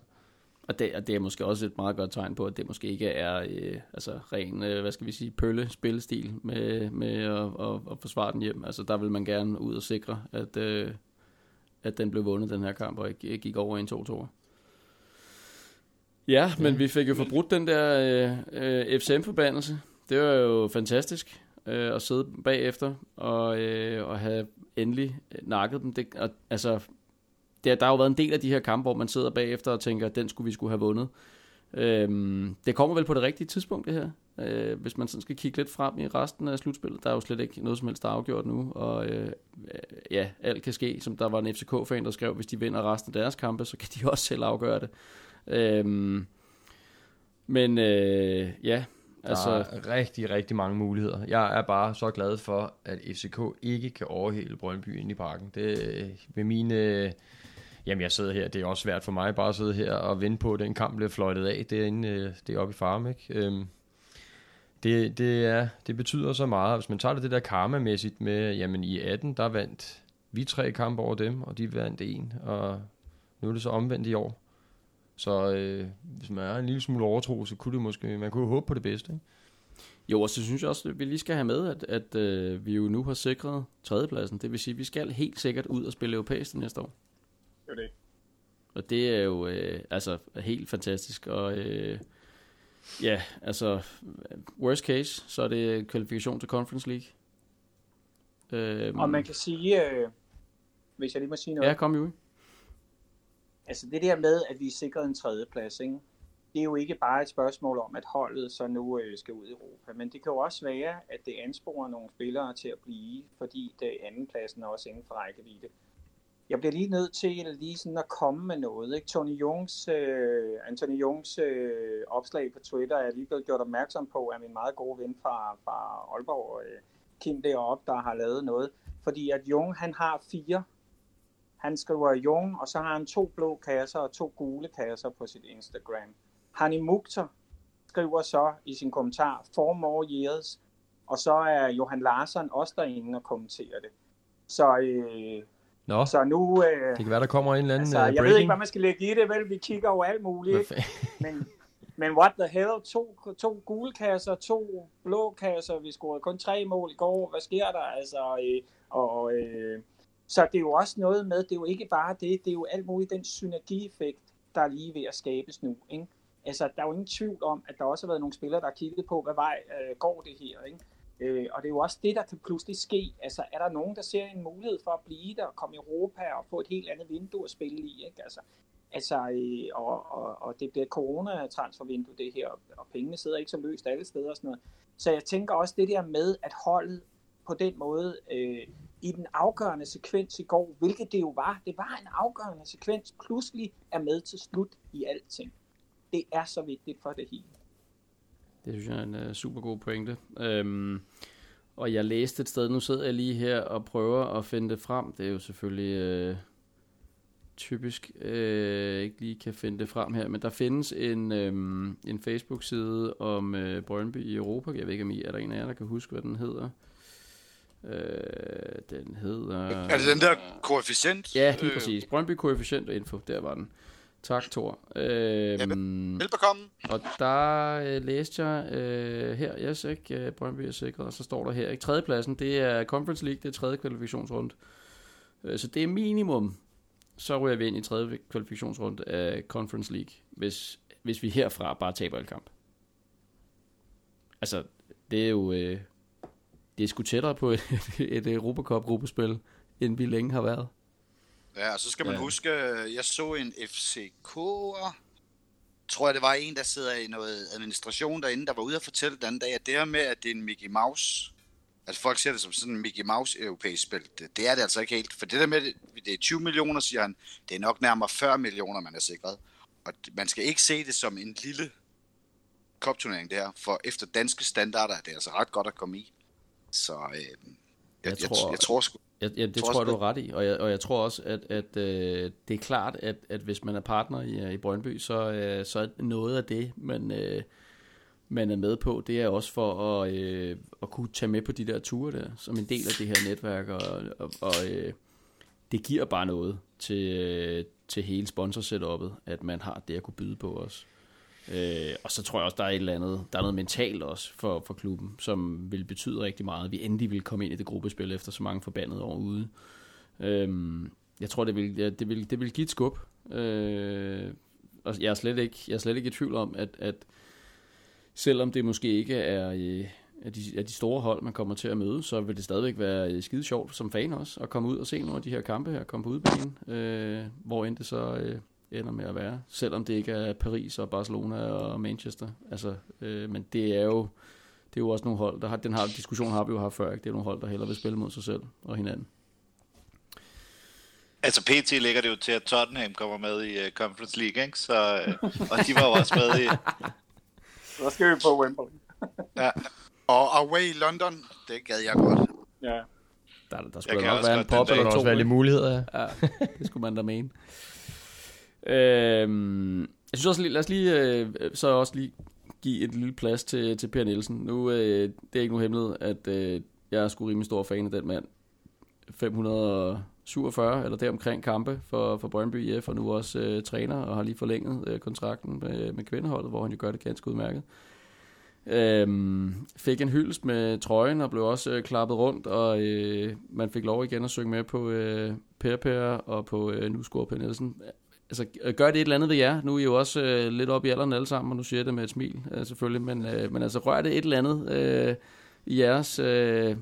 Og det, og det er måske også et meget godt tegn på, at det måske ikke er øh, altså ren, øh, hvad skal vi sige, pølle spillestil med, med at, at, at forsvare den hjem. Altså der vil man gerne ud og sikre, at, øh, at den blev vundet den her kamp, og ikke gik over i en 2-2. Ja, men vi fik jo forbrudt den der øh, øh, FCM-forbandelse. Det var jo fantastisk øh, at sidde bagefter og, øh, og have endelig nakket dem. Det, og, altså, det, der har jo været en del af de her kampe, hvor man sidder bagefter og tænker, at den skulle vi skulle have vundet. Øhm, det kommer vel på det rigtige tidspunkt, det her. Øh, hvis man sådan skal kigge lidt frem i resten af slutspillet. Der er jo slet ikke noget som helst, der er afgjort nu. Og øh, øh, ja, alt kan ske. Som der var en FCK-fan, der skrev, hvis de vinder resten af deres kampe, så kan de også selv afgøre det. Øhm, men øh, ja, Altså, altså... der er rigtig, rigtig mange muligheder. Jeg er bare så glad for, at FCK ikke kan overhale Brøndby ind i parken. Det med mine... Jamen, jeg sidder her. Det er også svært for mig bare at sidde her og vente på, at den kamp bliver fløjtet af. Det er, øh, det er oppe i farm, ikke? Øhm, det, det, er, det betyder så meget. Hvis man tager det, det der karma-mæssigt med, jamen i 18, der vandt vi tre kampe over dem, og de vandt en, og nu er det så omvendt i år. Så øh, hvis man er en lille smule overtro, så kunne det måske, man kunne jo håbe på det bedste. Ikke? Jo, og så synes jeg også, at vi lige skal have med, at, at øh, vi jo nu har sikret tredjepladsen. Det vil sige, at vi skal helt sikkert ud og spille europæisk næste år. Det er det. Og det er jo øh, altså helt fantastisk. Og øh, ja, altså worst case, så er det kvalifikation til Conference League. Øh, Og man kan sige, øh, hvis jeg lige må sige noget, Ja, kom jo. altså det der med, at vi er sikret en tredjeplads, ikke? det er jo ikke bare et spørgsmål om, at holdet så nu øh, skal ud i Europa, men det kan jo også være, at det ansporer nogle spillere til at blive, fordi det andenpladsen er også inden for rækkevidde. Jeg bliver lige nødt til lige sådan at komme med noget. Ikke? Tony Jungs, øh, Anthony Jungs øh, opslag på Twitter er lige blevet gjort opmærksom på af min meget gode ven fra, fra Aalborg, øh, Kim deroppe, der har lavet noget. Fordi at Jung, han har fire. Han skriver Jung, og så har han to blå kasser og to gule kasser på sit Instagram. Hani Mukter skriver så i sin kommentar, four more years, og så er Johan Larsen også derinde og kommenterer det. Så, øh, Nå, så nu... Øh, det kan være, der kommer en eller anden altså, uh, jeg ved ikke, hvad man skal lægge i det, vel? Vi kigger jo alt muligt, ikke? Men, men what the hell? To, to gule kasser, to blå kasser. Vi scorede kun tre mål i går. Hvad sker der? Altså, øh, og, øh, så det er jo også noget med, det er jo ikke bare det, det er jo alt muligt den synergieffekt, der er lige ved at skabes nu. Ikke? Altså, der er jo ingen tvivl om, at der også har været nogle spillere, der har kigget på, hvad vej øh, går det her. Ikke? Øh, og det er jo også det, der kan pludselig ske. Altså, er der nogen, der ser en mulighed for at blive der og komme i Europa og få et helt andet vindue at spille i? Ikke? Altså, Altså, øh, og, og, og det bliver corona-transfervindue, det her, og pengene sidder ikke så løst alle steder og sådan noget. Så jeg tænker også det der med, at holdet på den måde, øh, i den afgørende sekvens i går, hvilket det jo var, det var en afgørende sekvens, pludselig er med til slut i alting. Det er så vigtigt for det hele. Det synes jeg er en uh, super god pointe. Øhm, og jeg læste et sted, nu sidder jeg lige her og prøver at finde det frem. Det er jo selvfølgelig øh, typisk øh, ikke lige kan finde det frem her, men der findes en, øh, en Facebook-side om øh, Brøndby i Europa. Jeg ved ikke, om I er der en af jer, der kan huske, hvad den hedder. Øh, den hedder... Er det den der koefficient? Ja, lige Øh, præcis. Brøndby koefficient og info, der var den. Tak, Thor. Øhm, Velbekomme. og der øh, læste jeg øh, her, yes, ikke, øh, Brøndby er sikret, og så står der her, ikke, tredjepladsen, det er Conference League, det er tredje kvalifikationsrunde. Øh, så det er minimum, så ryger vi ind i tredje kvalifikationsrunde af Conference League, hvis, hvis vi herfra bare taber en kamp. Altså, det er jo, øh, det er sgu tættere på et, et Europacup-gruppespil, end vi længe har været. Ja, og så skal man Ja. huske, jeg så en FCK'er, tror jeg det var en, der sidder i noget administration derinde, der var ude og fortælle den anden dag, at det her med, at det er en Mickey Mouse, at folk ser det som sådan en Mickey Mouse europæisk spil, det, det er det altså ikke helt. For det der med, det er 20 millioner, siger han, det er nok nærmere 40 millioner, man er sikret. Og man skal ikke se det som en lille kopturnering, det her, for efter danske standarder er det altså ret godt at komme i. Så øh, jeg, Jeg jeg, tror- tror, jeg, jeg tror sgu, Ja, ja det tror tror, jeg, også, du har ret i, og jeg, og jeg tror også, at, at øh, det er klart, at, at hvis man er partner i, øh, i Brøndby, så, øh, så er noget af det, man, øh, man er med på, det er også for at, øh, at kunne tage med på de der ture der, som en del af det her netværk, og, og, og øh, det giver bare noget til, øh, til hele sponsorsetupet, at man har det at kunne byde på os. Øh, og så tror jeg også, der er et eller andet, der er noget mentalt også for, for klubben, som vil betyde rigtig meget. at Vi endelig vil komme ind i det gruppespil efter så mange forbandede år ude. Øh, jeg tror, det vil, det vil, det vil give et skub. Øh, og jeg er, slet ikke, jeg er slet ikke i tvivl om, at, at selvom det måske ikke er øh, af de, af de store hold, man kommer til at møde, så vil det stadigvæk være øh, skide sjovt som fan også, at komme ud og se nogle af de her kampe her, komme på udbanen, øh, hvor end det så øh, ender med at være. Selvom det ikke er Paris og Barcelona og Manchester. Altså, øh, men det er jo det er jo også nogle hold, der har, den her diskussion har vi jo haft før, ikke? det er nogle hold, der hellere vil spille mod sig selv og hinanden. Altså PT ligger det jo til, at Tottenham kommer med i uh, Conference League, ikke? Så, uh, og de var jo også med i... Så skal vi på Wembley. Ja, og Away i London, det gad jeg godt. Ja. Der, der skulle nok også være en pop. Der eller to. også være lidt muligheder, ja. Ja, det skulle man da mene. Øhm, jeg synes også, lige- lad os lige, øh, så også lige give et lille plads til, til Per Nielsen. Nu, øh, det er ikke nogen hemmelighed, at øh, jeg er sgu rimelig stor fan af den mand. 547 eller deromkring kampe for, for Brøndby IF, og nu også øh, træner, og har lige forlænget øh, kontrakten med, med kvindeholdet, hvor han jo gør det ganske udmærket. Øhm, fik en hyldest med trøjen og blev også øh, klappet rundt, og øh, man fik lov igen at synge med på øh, Per Per og på øh, Nu score Per Nielsen. Altså, øh, gør det et eller andet ved jer? Nu er I jo også øh, lidt op i alderen alle sammen, og nu siger jeg det med et smil, øh, selvfølgelig, men, øh, men altså rør det et eller andet øh, i jeres øh,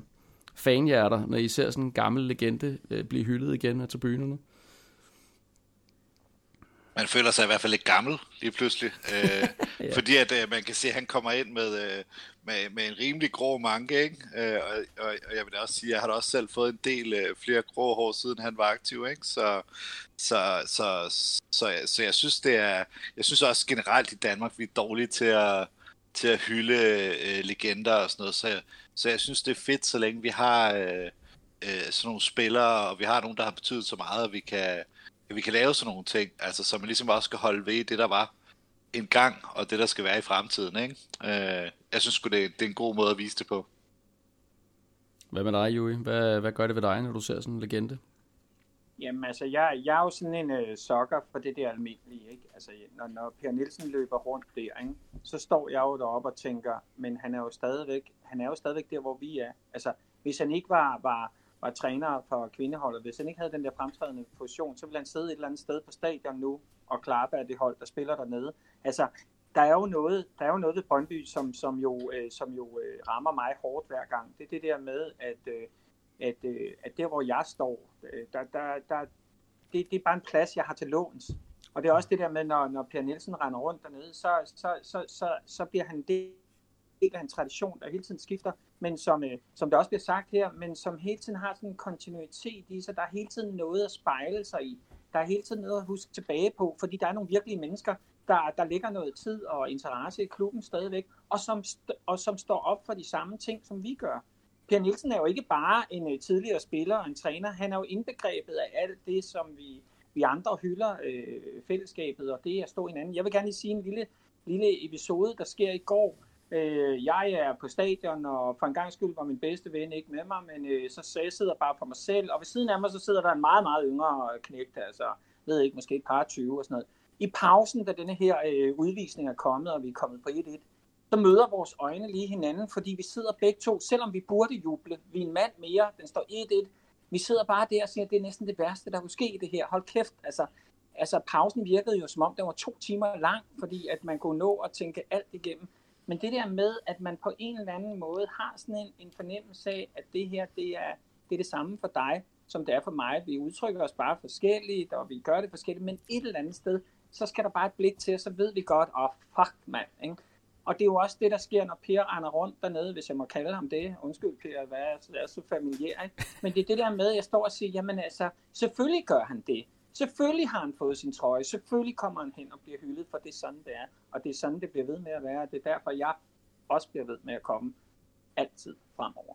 fanhjerter, når I ser sådan en gammel legende øh, blive hyldet igen af tribunerne? Man føler sig i hvert fald lidt gammel lige pludselig. Øh, Ja. Fordi at øh, man kan se, at han kommer ind med, øh, med, med en rimelig grå manke, ikke? Øh, og, og, og jeg vil da også sige, at jeg har da også selv fået en del øh, flere grå hår, siden han var aktiv, ikke? Så, så, så, så, så, så jeg synes, det er... Jeg synes også generelt i Danmark, vi er dårlige til at, til at hylde øh, legender og sådan noget, så jeg, så jeg synes, det er fedt, så længe vi har øh, øh, sådan nogle spillere, og vi har nogen, der har betydet så meget, at vi kan, at vi kan lave sådan nogle ting, altså så man ligesom også skal holde ved det, der var en gang, og det, der skal være i fremtiden. Ikke? Øh, jeg synes sgu, det, det er en god måde at vise det på. Hvad med dig, Jui? Hvad, hvad gør det ved dig, når du ser sådan en legende? Jamen altså, jeg, jeg er jo sådan en øh, sokker for det der almindelige, ikke? Altså, når, når Per Nielsen løber rundt der, ikke? så står jeg jo deroppe og tænker, men han er jo stadigvæk, han er jo stadigvæk der, hvor vi er. Altså, hvis han ikke var, var, var træner for kvindeholdet, hvis han ikke havde den der fremtrædende position, så ville han sidde et eller andet sted på stadion nu og klappe af det hold, der spiller dernede. Altså, der er jo noget, der er jo noget ved Brøndby, som, som jo, øh, som jo øh, rammer mig hårdt hver gang. Det er det der med, at, øh, at, øh, at der, hvor jeg står, øh, der, der, der, det, det er bare en plads, jeg har til låns. Og det er også det der med, når, når Per Nielsen render rundt dernede, så, så, så, så, så bliver han det del af en tradition, der hele tiden skifter, men som, øh, som der også bliver sagt her, men som hele tiden har sådan en kontinuitet i sig. Der er hele tiden noget at spejle sig i. Der er hele tiden noget at huske tilbage på, fordi der er nogle virkelige mennesker, der, der ligger noget tid og interesse i klubben stadigvæk, og som, og som står op for de samme ting, som vi gør. Per Nielsen er jo ikke bare en øh, tidligere spiller og en træner, han er jo indbegrebet af alt det, som vi, vi andre hylder øh, fællesskabet, og det er at stå hinanden. Jeg vil gerne lige sige en lille, lille episode, der sker i går. Øh, jeg er på stadion, og for en gang skyld var min bedste ven ikke med mig, men øh, så, så jeg sidder bare for mig selv, og ved siden af mig, så sidder der en meget, meget yngre øh, knægt, altså, ved ikke, måske et par 20 og sådan noget. I pausen, da denne her øh, udvisning er kommet, og vi er kommet på 1-1, så møder vores øjne lige hinanden, fordi vi sidder begge to, selvom vi burde juble, vi er en mand mere, den står 1-1, vi sidder bare der og siger, at det er næsten det værste, der kunne ske i det her. Hold kæft, altså, altså pausen virkede jo som om, den var to timer lang, fordi at man kunne nå at tænke alt igennem. Men det der med, at man på en eller anden måde har sådan en, en fornemmelse af, at det her, det er, det er det samme for dig, som det er for mig. Vi udtrykker os bare forskelligt, og vi gør det forskelligt, men et eller andet sted, så skal der bare et blik til, så ved vi godt, åh, oh, fuck mand, ikke? Og det er jo også det, der sker, når Per render rundt dernede, hvis jeg må kalde ham det. Undskyld, Per, hvad er, er så familiær, ikke? Men det er det der med, at jeg står og siger, jamen altså, selvfølgelig gør han det. Selvfølgelig har han fået sin trøje. Selvfølgelig kommer han hen og bliver hyldet, for det er sådan, det er. Og det er sådan, det bliver ved med at være. Det er derfor, jeg også bliver ved med at komme altid fremover.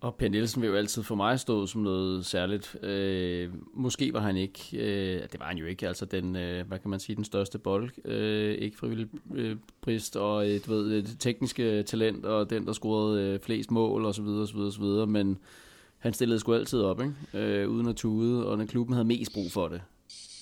Og Per Nielsen vil jo altid for mig stå som noget særligt. Øh, måske var han ikke, øh, det var han jo ikke, altså den, øh, hvad kan man sige, den største bold, øh, ikke frivillig øh, brist, og et, du ved, det tekniske talent, og den, der scorede øh, flest mål, og så videre, og så han stillede sgu altid op, ikke? Øh, uden at tude, og når klubben havde mest brug for det,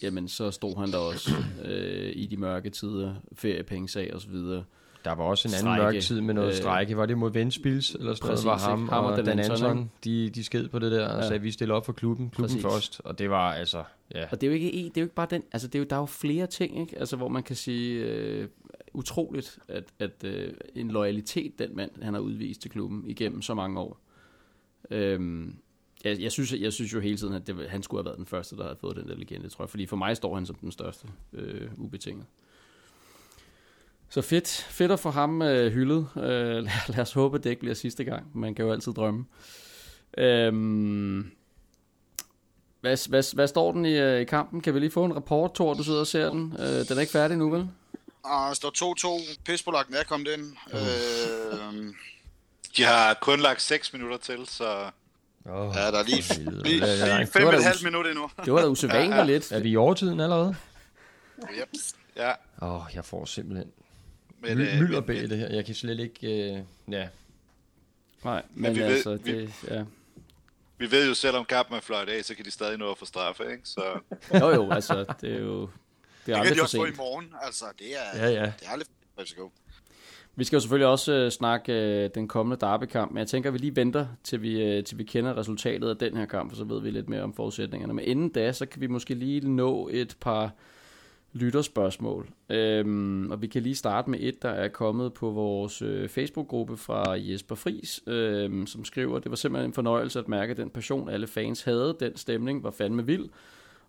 jamen så stod han der også øh, i de mørke tider, feriepengesag og så videre. Der var også en anden mørk tid med noget øh, strække. Var det mod Ventspils, eller sådan noget, var ham, ham og, og Dan Anton, de, de sked på det der, og ja. sagde, vi stiller op for klubben, klubben præcis. først, og det var altså, ja. Og det er jo ikke, det er jo ikke bare den, altså det er jo, der er jo flere ting, ikke? Altså hvor man kan sige, øh, utroligt, at, at øh, en loyalitet, den mand, han har udvist til klubben igennem så mange år. Øhm, jeg, jeg, synes, jeg synes jo hele tiden, at det, han skulle have været den første, der havde fået den der legende, tror jeg. Fordi for mig står han som den største, øh, ubetinget. Så fedt, fedt at få ham øh, hyldet. Øh, lad, lad os håbe, det ikke bliver sidste gang. Man kan jo altid drømme. Øhm, hvad, hvad, hvad står den i, øh, i kampen? Kan vi lige få en rapport, Thor, du sidder og ser den? Øh, den er ikke færdig nu, vel? Ah, der står 2-2. Pispolak er kommet ind. Uh. Øh, de har kun lagt 6 minutter til, så... Oh, ja, der er lige, lige, lige 5,5 minutter endnu. Det var da usædvanligt ja, ja. lidt. Er vi i overtiden allerede? Yep. Ja. Åh, oh, jeg får simpelthen men, My, mylder bag det her. Jeg kan slet ikke... Øh, ja. Nej, men, men vi altså, ved, det, vi, ja. Vi ved jo, selvom kampen er fløjt af, så kan de stadig nå at få straffe, ikke? Så... jo, jo, altså, det er jo... Det, er det kan de også få i morgen, altså, det er, ja, ja. det er aldrig for vi skal jo selvfølgelig også øh, snakke øh, den kommende derbykamp, men jeg tænker, at vi lige venter, til vi, øh, til vi kender resultatet af den her kamp, for så ved vi lidt mere om forudsætningerne. Men inden da, så kan vi måske lige nå et par lytterspørgsmål. Øhm, og vi kan lige starte med et, der er kommet på vores øh, Facebook-gruppe fra Jesper Fris, øhm, som skriver, det var simpelthen en fornøjelse at mærke den passion, alle fans havde. Den stemning var fandme vild.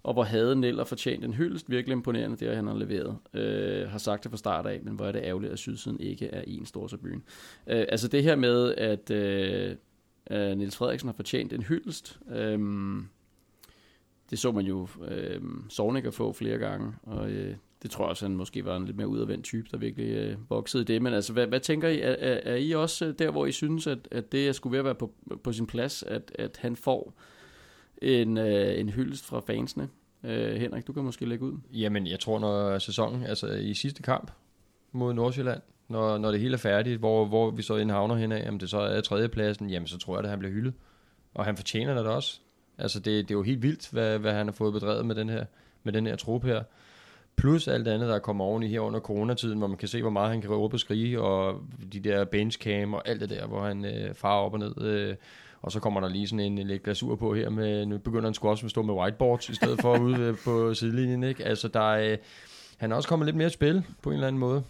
Og hvor havde Neller fortjent en hyldest. Virkelig imponerende, det han har leveret. Øh, har sagt det fra start af, men hvor er det ærgerligt, at Sydsiden ikke er en stor så byen. Øh, altså det her med, at øh, Niels Frederiksen har fortjent en hyldest. Øh, det så man jo øh, Sovnikker få flere gange, og øh, det tror jeg også, han måske var en lidt mere udadvendt type, der virkelig øh, voksede i det. Men altså, hvad, hvad tænker I? Er, er, er I også øh, der, hvor I synes, at, at det skulle være på, på sin plads, at, at han får en, øh, en hyldest fra fansene? Øh, Henrik, du kan måske lægge ud. Jamen, jeg tror, når sæsonen, altså i sidste kamp mod Nordsjælland, når, når det hele er færdigt, hvor, hvor vi så indhavner henad, om det så er tredjepladsen, jamen så tror jeg, at han bliver hyldet. Og han fortjener det også. Altså det, det er jo helt vildt, hvad, hvad han har fået bedrevet med den her, med den her trup her. Plus alt andet, der kommer oven i her under coronatiden, hvor man kan se, hvor meget han kan råbe og skrige, og de der benchcam og alt det der, hvor han øh, farer op og ned. Øh, og så kommer der lige sådan en, lidt glasur på her, med, nu begynder han sgu også at stå med whiteboards, i stedet for ude øh, på sidelinjen, ikke? Altså der er, øh, han er også kommet lidt mere i spil, på en eller anden måde.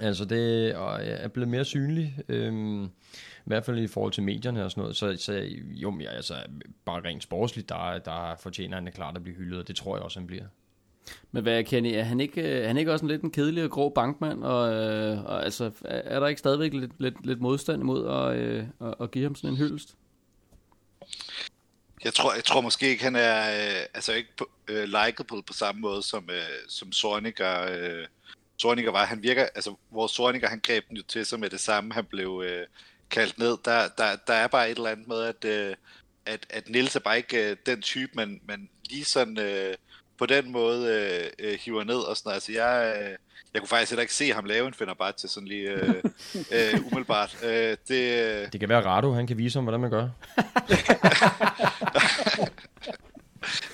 Altså det og er blevet mere synlig, øhm, i hvert fald i forhold til medierne og sådan noget. Så, så jo, ja, altså, bare rent sportsligt, der, der fortjener han klart at blive hyldet, og det tror jeg også, han bliver. Men hvad, Kenny, er han ikke, er han ikke også en lidt en kedelig og grå bankmand? Og, øh, og altså, er der ikke stadigvæk lidt, lidt, lidt modstand imod at, øh, at, at give ham sådan en hyldest? Jeg tror, jeg tror måske ikke, han er øh, altså ikke øh, likeable på samme måde, som, øh, som Sorniger, øh, Sorniger var. Han virker, altså, hvor Sorniger, han greb den jo til sig med det samme, han blev øh, kaldt ned. Der, der, der er bare et eller andet med, at, øh, at, at Nils er bare ikke øh, den type, man, man lige sådan øh, på den måde øh, øh, hiver ned og sådan noget. Altså, jeg, øh, jeg kunne faktisk heller ikke se ham lave en til sådan lige øh, øh, umiddelbart. Øh, det, øh... det kan være Rado, han kan vise ham, hvordan man gør.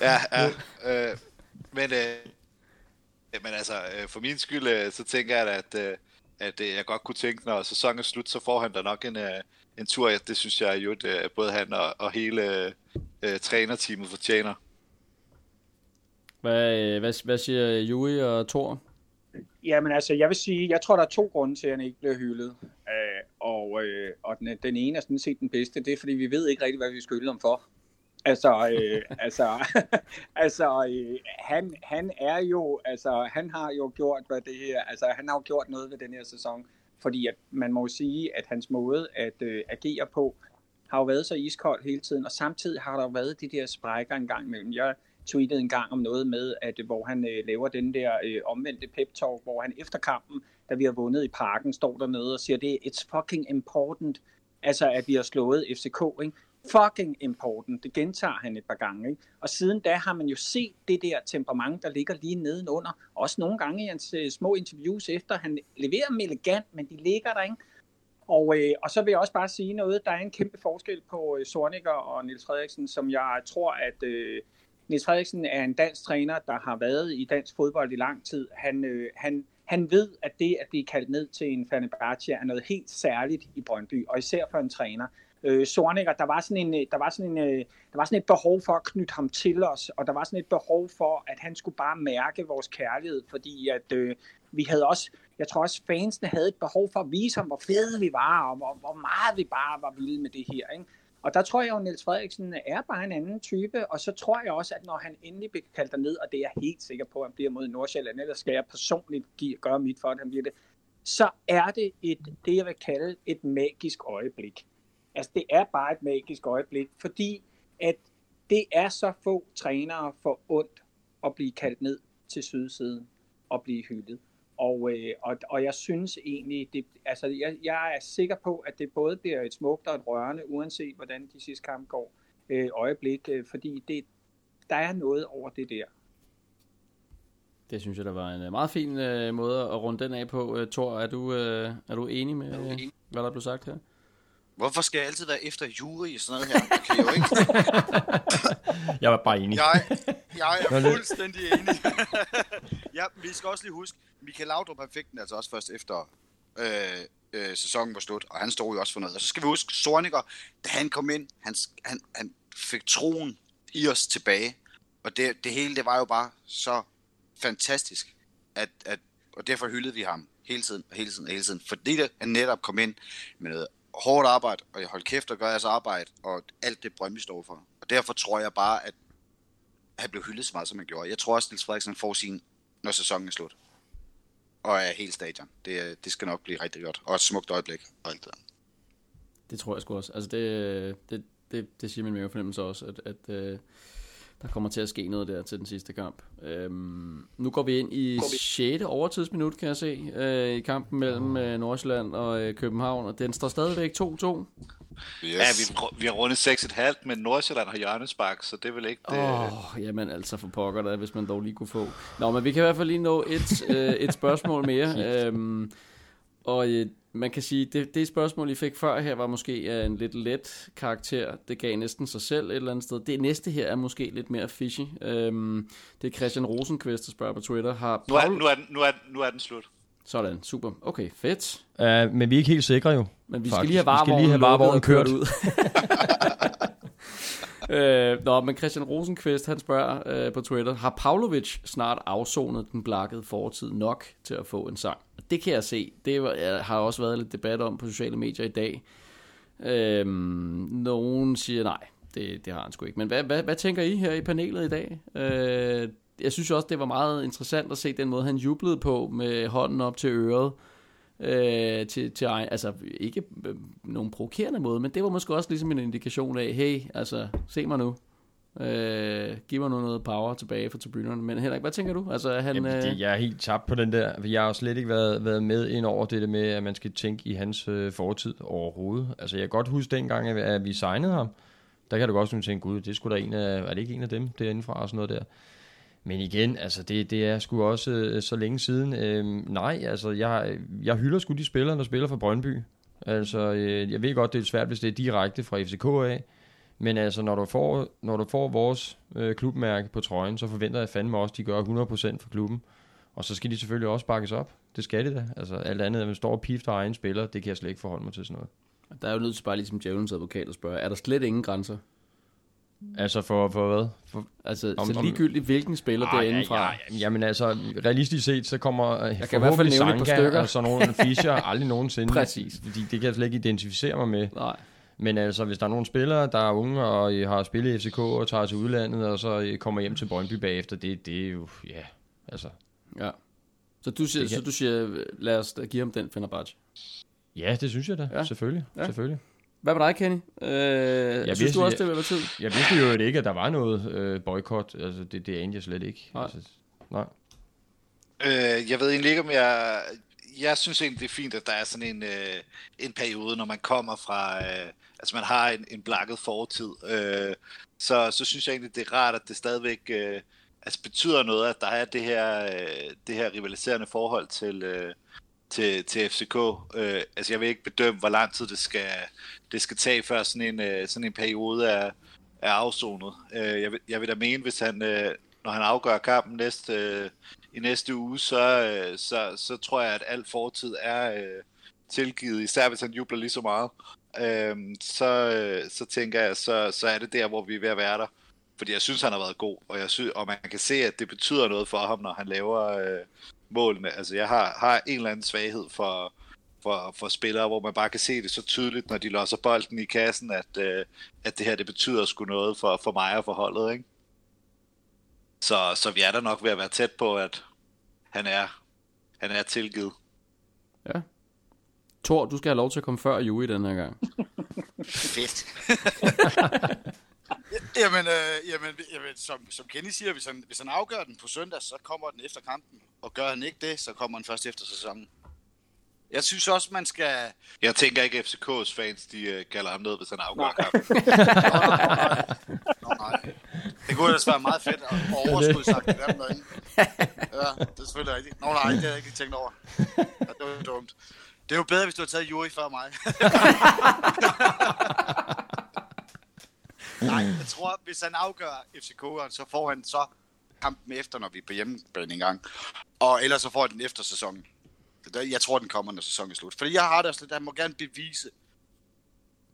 ja, ja. Øh, men, øh, men altså, øh, for min skyld, øh, så tænker jeg, at, øh, at øh, jeg godt kunne tænke, når sæsonen er slut, så får han da nok en, øh, en tur. Det synes jeg jo, at både han og, og hele øh, trænerteamet fortjener. Hvad, øh, hvad, hvad siger Juri og Thor? Jamen altså, jeg vil sige, jeg tror, der er to grunde til, at han ikke bliver hyldet. Øh, og øh, og den, den ene er sådan set den bedste, det er, fordi vi ved ikke rigtig, hvad vi skal hylde ham for. Altså, øh, altså, altså øh, han, han er jo, altså, han har jo gjort, hvad det her, altså, han har jo gjort noget ved den her sæson, fordi at man må sige, at hans måde at øh, agere på, har jo været så iskold hele tiden, og samtidig har der været de der sprækker en gang imellem. Jeg, tweetet en gang om noget med, at øh, hvor han øh, laver den der øh, omvendte pep talk, hvor han efter kampen, da vi har vundet i parken, står dernede og siger, det er it's fucking important, altså at vi har slået FCK, ikke? Fucking important. Det gentager han et par gange. Ikke? Og siden da har man jo set det der temperament, der ligger lige nedenunder. Også nogle gange i hans øh, små interviews efter. Han leverer dem elegant, men de ligger der, ikke? Og, øh, og så vil jeg også bare sige noget. Der er en kæmpe forskel på øh, Sorniger og Nils Frederiksen, som jeg tror, at øh, Niels Frederiksen er en dansk træner, der har været i dansk fodbold i lang tid. Han, øh, han, han ved, at det at blive kaldt ned til en Fenerbahce er noget helt særligt i Brøndby, og især for en træner. Øh, Sornikker, der var, sådan en, øh, der, var sådan en, øh, der var sådan et behov for at knytte ham til os, og der var sådan et behov for, at han skulle bare mærke vores kærlighed, fordi at øh, vi havde også, jeg tror også fansene havde et behov for at vise ham, hvor fede vi var, og hvor, hvor meget vi bare var vilde med det her. Ikke? Og der tror jeg jo, at Niels Frederiksen er bare en anden type, og så tror jeg også, at når han endelig bliver kaldt ned, og det er jeg helt sikker på, at han bliver mod Nordsjælland, ellers skal jeg personligt give, gøre mit for, at han bliver det, så er det et, det, jeg vil kalde et magisk øjeblik. Altså, det er bare et magisk øjeblik, fordi at det er så få trænere for ondt at blive kaldt ned til sydsiden og blive hyldet. Og, øh, og, og jeg synes egentlig, det, altså jeg, jeg er sikker på, at det både bliver et smukt og et rørende, uanset hvordan de sidste kamp går, øh, øjeblik, øh, fordi det, der er noget over det der. Det synes jeg, der var en meget fin øh, måde at runde den af på. Øh, Thor, er du, øh, er du enig med, øh, hvad der blev sagt her? Hvorfor skal jeg altid være efter jury i sådan noget her? Det kan jeg jo ikke. jeg var bare enig. Jeg, jeg er fuldstændig enig. ja, vi skal også lige huske, Michael Laudrup han fik den altså også først efter øh, øh, sæsonen var slut, og han stod jo også for noget. Og så skal vi huske, Sorniger, da han kom ind, han, han, han fik troen i os tilbage. Og det, det hele, det var jo bare så fantastisk, at, at, og derfor hyldede vi ham hele tiden, og hele tiden, og hele tiden. Fordi det, han netop kom ind med noget hårdt arbejde, og jeg holdt kæft og gør jeres arbejde, og alt det Brøndby står for. Og derfor tror jeg bare, at han blev hyldet så meget, som han gjorde. Jeg tror også, at Niels Frederiksen får sin, når sæsonen er slut og er helt stadion. Det, det skal nok blive rigtig godt. Og et smukt øjeblik og alt det Det tror jeg sgu også. Altså det, det, det, det siger min mere fornemmelse også, at, at uh, der kommer til at ske noget der til den sidste kamp. Um, nu går vi ind i 6. overtidsminut, kan jeg se, uh, i kampen mellem uh, Nordsjælland og uh, København, og den står stadigvæk 2-2. Yes. Ja, vi, vi har rundet 6,5, men Nordsjælland har hjørnespark, så det vel ikke det... Åh, oh, jamen altså for pokker der, hvis man dog lige kunne få. Nå, men vi kan i hvert fald lige nå et, øh, et spørgsmål mere. øhm, Og øh, man kan sige, det, det spørgsmål, I fik før her, var måske af en lidt let karakter. Det gav næsten sig selv et eller andet sted. Det næste her er måske lidt mere fishy. Øhm, det er Christian Rosenqvist, der spørger på Twitter. Har Nu er, Paul... nu, er den, nu, er, nu er den slut. Sådan, super. Okay, fedt. Uh, men vi er ikke helt sikre jo. Men vi skal Faktisk. lige have Vi skal lige have varevognen kørt kørt. ud. øh, nå, men Christian Rosenqvist, han spørger øh, på Twitter, har Pavlovic snart afsonet den blakkede fortid nok til at få en sang? Det kan jeg se. Det var, jeg har også været lidt debat om på sociale medier i dag. Øh, nogen siger nej, det, det har han sgu ikke. Men hvad, hvad, hvad tænker I her i panelet i dag? Øh, jeg synes også, det var meget interessant at se den måde, han jublede på med hånden op til øret øh, til, til egen, altså ikke øh, nogen provokerende måde, men det var måske også ligesom en indikation af, hey, altså, se mig nu. Øh, giv mig nu noget power tilbage fra tribunerne. Men Henrik, hvad tænker du? Altså, han, Jamen, øh, det, jeg er helt tabt på den der. Jeg har jo slet ikke været, været med ind over det der med, at man skal tænke i hans øh, fortid overhovedet. Altså, jeg kan godt huske dengang, at, at vi signede ham. Der kan du godt sådan tænke, gud, det skulle da en af, er det ikke en af dem derindefra og sådan noget der. Men igen, altså det, det er sgu også øh, så længe siden. Øh, nej, altså jeg, jeg hylder sgu de spillere, der spiller for Brøndby. Altså, øh, jeg ved godt, det er svært, hvis det er direkte fra FCK af. Men altså, når du får, når du får vores øh, klubmærke på trøjen, så forventer jeg fandme også, at de gør 100% for klubben. Og så skal de selvfølgelig også bakkes op. Det skal de da. Altså, alt andet, at man står og pifter egen spiller, det kan jeg slet ikke forholde mig til sådan noget. der er jo nødt til bare ligesom Djævelens advokat at spørge, er der slet ingen grænser? Altså, for, for hvad? For, Altså, Om- så ligegyldigt hvilken spiller det er indenfra. Ja, ja, jamen altså, realistisk set, så kommer jeg kan i hvert fald nævne et par stykker. og sådan nogle Fischer aldrig nogensinde. Præcis. Fordi det kan jeg slet ikke identificere mig med. Nej. Men altså, hvis der er nogle spillere, der er unge og øh, har spillet i FCK og tager til udlandet, og så øh, kommer hjem til Brøndby bagefter, det, det er jo, ja, altså. Ja. Så du siger, så du siger lad os give ham den Fenerbahce. Ja, det synes jeg da, Ja. selvfølgelig. Ja. selvfølgelig. Hvad med dig, Kenny? Øh, jeg synes vidste- du også, jeg- det vil være tid? Jeg vidste jo ikke, at der var noget øh, boykot. Altså, det, det anede jeg slet ikke. Nej. Altså, nej. Øh, jeg ved egentlig ikke, om jeg... Jeg synes egentlig, det er fint, at der er sådan en, øh, en periode, når man kommer fra... Øh, altså, man har en, en blakket fortid. Øh, så, så synes jeg egentlig, det er rart, at det stadigvæk øh, altså, betyder noget, at der er det her, øh, det her rivaliserende forhold til, øh, til, til FCK. Øh, altså, jeg vil ikke bedømme, hvor lang tid det skal, det skal tage, før sådan en, øh, sådan en periode er, er afsonet. Øh, jeg, vil, jeg vil da mene, hvis han, øh, når han afgør kampen næste, øh, i næste uge, så, øh, så, så tror jeg, at alt fortid er øh, tilgivet, især hvis han jubler lige så meget. Øh, så, øh, så tænker jeg, så, så er det der, hvor vi er ved at være der. Fordi jeg synes, han har været god, og, jeg synes, og man kan se, at det betyder noget for ham, når han laver øh, målene. Altså, jeg har, har en eller anden svaghed for, for, for spillere, hvor man bare kan se det så tydeligt, når de låser bolden i kassen, at, øh, at det her, det betyder sgu noget for, for mig og for holdet, ikke? Så, så vi er der nok ved at være tæt på, at han er, han er tilgivet. Thor, du skal have lov til at komme før Jui den her gang. Fedt. jamen, øh, jamen, jamen som, som Kenny siger, hvis han, hvis han afgør den på søndag, så kommer den efter kampen. Og gør han ikke det, så kommer den først efter sæsonen. Jeg synes også, man skal... Jeg tænker ikke, at FCK's fans, de øh, kalder ham ned, hvis han afgør Nej. kampen. Nå, nej. Det kunne ellers være meget fedt at overskud sagt dem derinde. Ja, det er selvfølgelig rigtigt. Nå nej, det havde jeg ikke lige tænkt over. Ja, det var dumt. Det er jo bedre, hvis du har taget Juri før mig. Nej, jeg tror, hvis han afgør FCK'eren, så får han så kampen efter, når vi er på hjemmebane engang. Og ellers så får han den efter sæsonen. Jeg tror, den kommer, når sæsonen er slut. Fordi jeg har det også lidt, han må gerne bevise,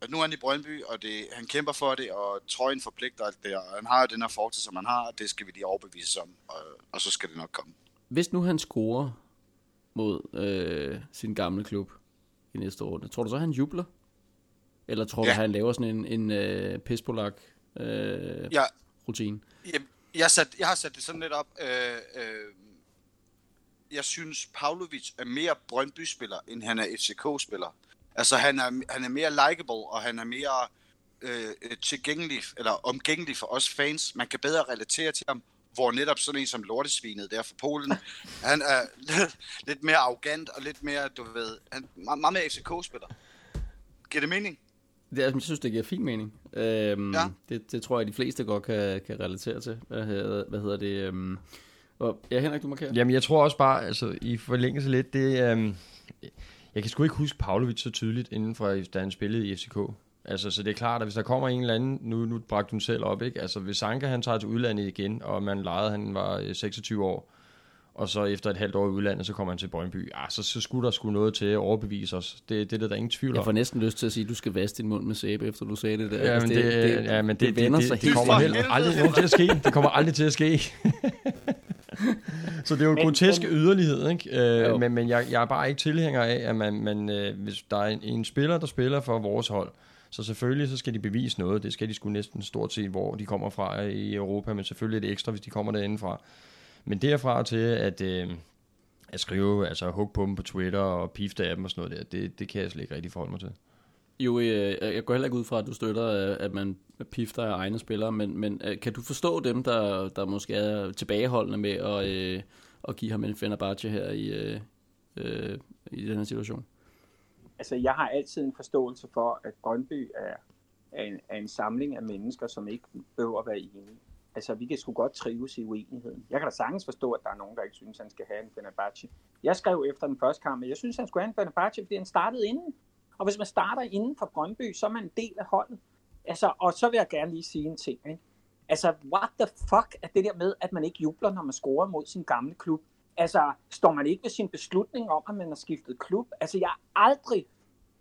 at nu er han i Brøndby, og det, han kæmper for det, og trøjen forpligter alt det, og han har jo den her fortid, som han har, og det skal vi lige overbevise om, og, og så skal det nok komme. Hvis nu han scorer mod øh, sin gamle klub i næste runde, tror du så, han jubler? Eller tror du, Ja. han laver sådan en, en øh, pispolak øh, Jeg, rutine? jeg, jeg, sat, jeg har sat det sådan lidt op. Øh, øh, jeg synes, Pavlovic er mere Brøndby-spiller, end han er FCK-spiller. Altså, han er, han er mere likable, og han er mere øh, tilgængelig, eller omgængelig for os fans. Man kan bedre relatere til ham, hvor netop sådan en som Lortesvinet der fra Polen, han er lidt, lidt mere arrogant, og lidt mere, du ved, han er meget, meget mere FCK-spiller. Giver det mening? Det, er- jeg synes, det giver fin mening. Øhm, Ja. det, det tror jeg, de fleste godt kan, kan relatere til. Hvad hedder, hvad hedder det? Øhm, og, ja, Henrik, du markerer. Jamen, jeg tror også bare, altså, i forlængelse lidt, det, øhm, Jeg kan sgu ikke huske Pavlovic så tydeligt inden for, da han spillede i FCK. Altså, så det er klart, at hvis der kommer en eller anden, nu, nu bragte hun selv op, ikke? Altså, hvis Sanka han tager til udlandet igen, og man lejede, han var 26 øh, år, og så efter et halvt år i udlandet, så kommer han til Brøndby. Ah, så, så skulle der sgu noget til at overbevise os. Det, det er der, der ingen tvivl om. Jeg får næsten lyst til at sige, at du skal vaske din mund med sæbe, efter du sagde det der. Ja, Altså, men det, det, ja, men det, det vender det, sig det, det helt kommer for heller helvede. aldrig nogen til at ske. Det kommer aldrig til at ske. så det er jo en grotesk yderlighed, ikke? Jo. Øh, men men jeg, jeg er bare ikke tilhænger af, at man, man, øh, hvis der er en, en spiller, der spiller for vores hold, så selvfølgelig så skal de bevise noget. Det skal de sgu næsten stort set, hvor de kommer fra i Europa, men selvfølgelig lidt ekstra, hvis de kommer derinde fra. Men derfra til at, øh, at skrive, altså hug på dem på Twitter og pifte af dem og sådan noget der, det, det kan jeg slet ikke rigtig forholde mig til. Jo, øh, jeg går heller ikke ud fra, at du støtter, øh, at man pifter af egne spillere, men, men øh, kan du forstå dem, der, der måske er tilbageholdende med at, øh, at give ham en Fenerbahce her i, øh, øh, i den her situation? Altså, jeg har altid en forståelse for, at Brøndby er, er, en, er en samling af mennesker, som ikke behøver at være enige. Altså, vi kan sgu godt trives i uenigheden. Jeg kan da sagtens forstå, at der er nogen, der ikke synes, han skal have en Fenerbahce. Jeg skrev efter den første kamp, at jeg synes, han skulle have en Fenerbahce, fordi han startede inden. Og hvis man starter inden for Brøndby, så er man en del af holdet. Altså, og så vil jeg gerne lige sige en ting. Ikke? Altså, what the fuck er det der med, at man ikke jubler, når man scorer mod sin gamle klub? Altså, står man ikke ved sin beslutning om, at man har skiftet klub? Altså, jeg har aldrig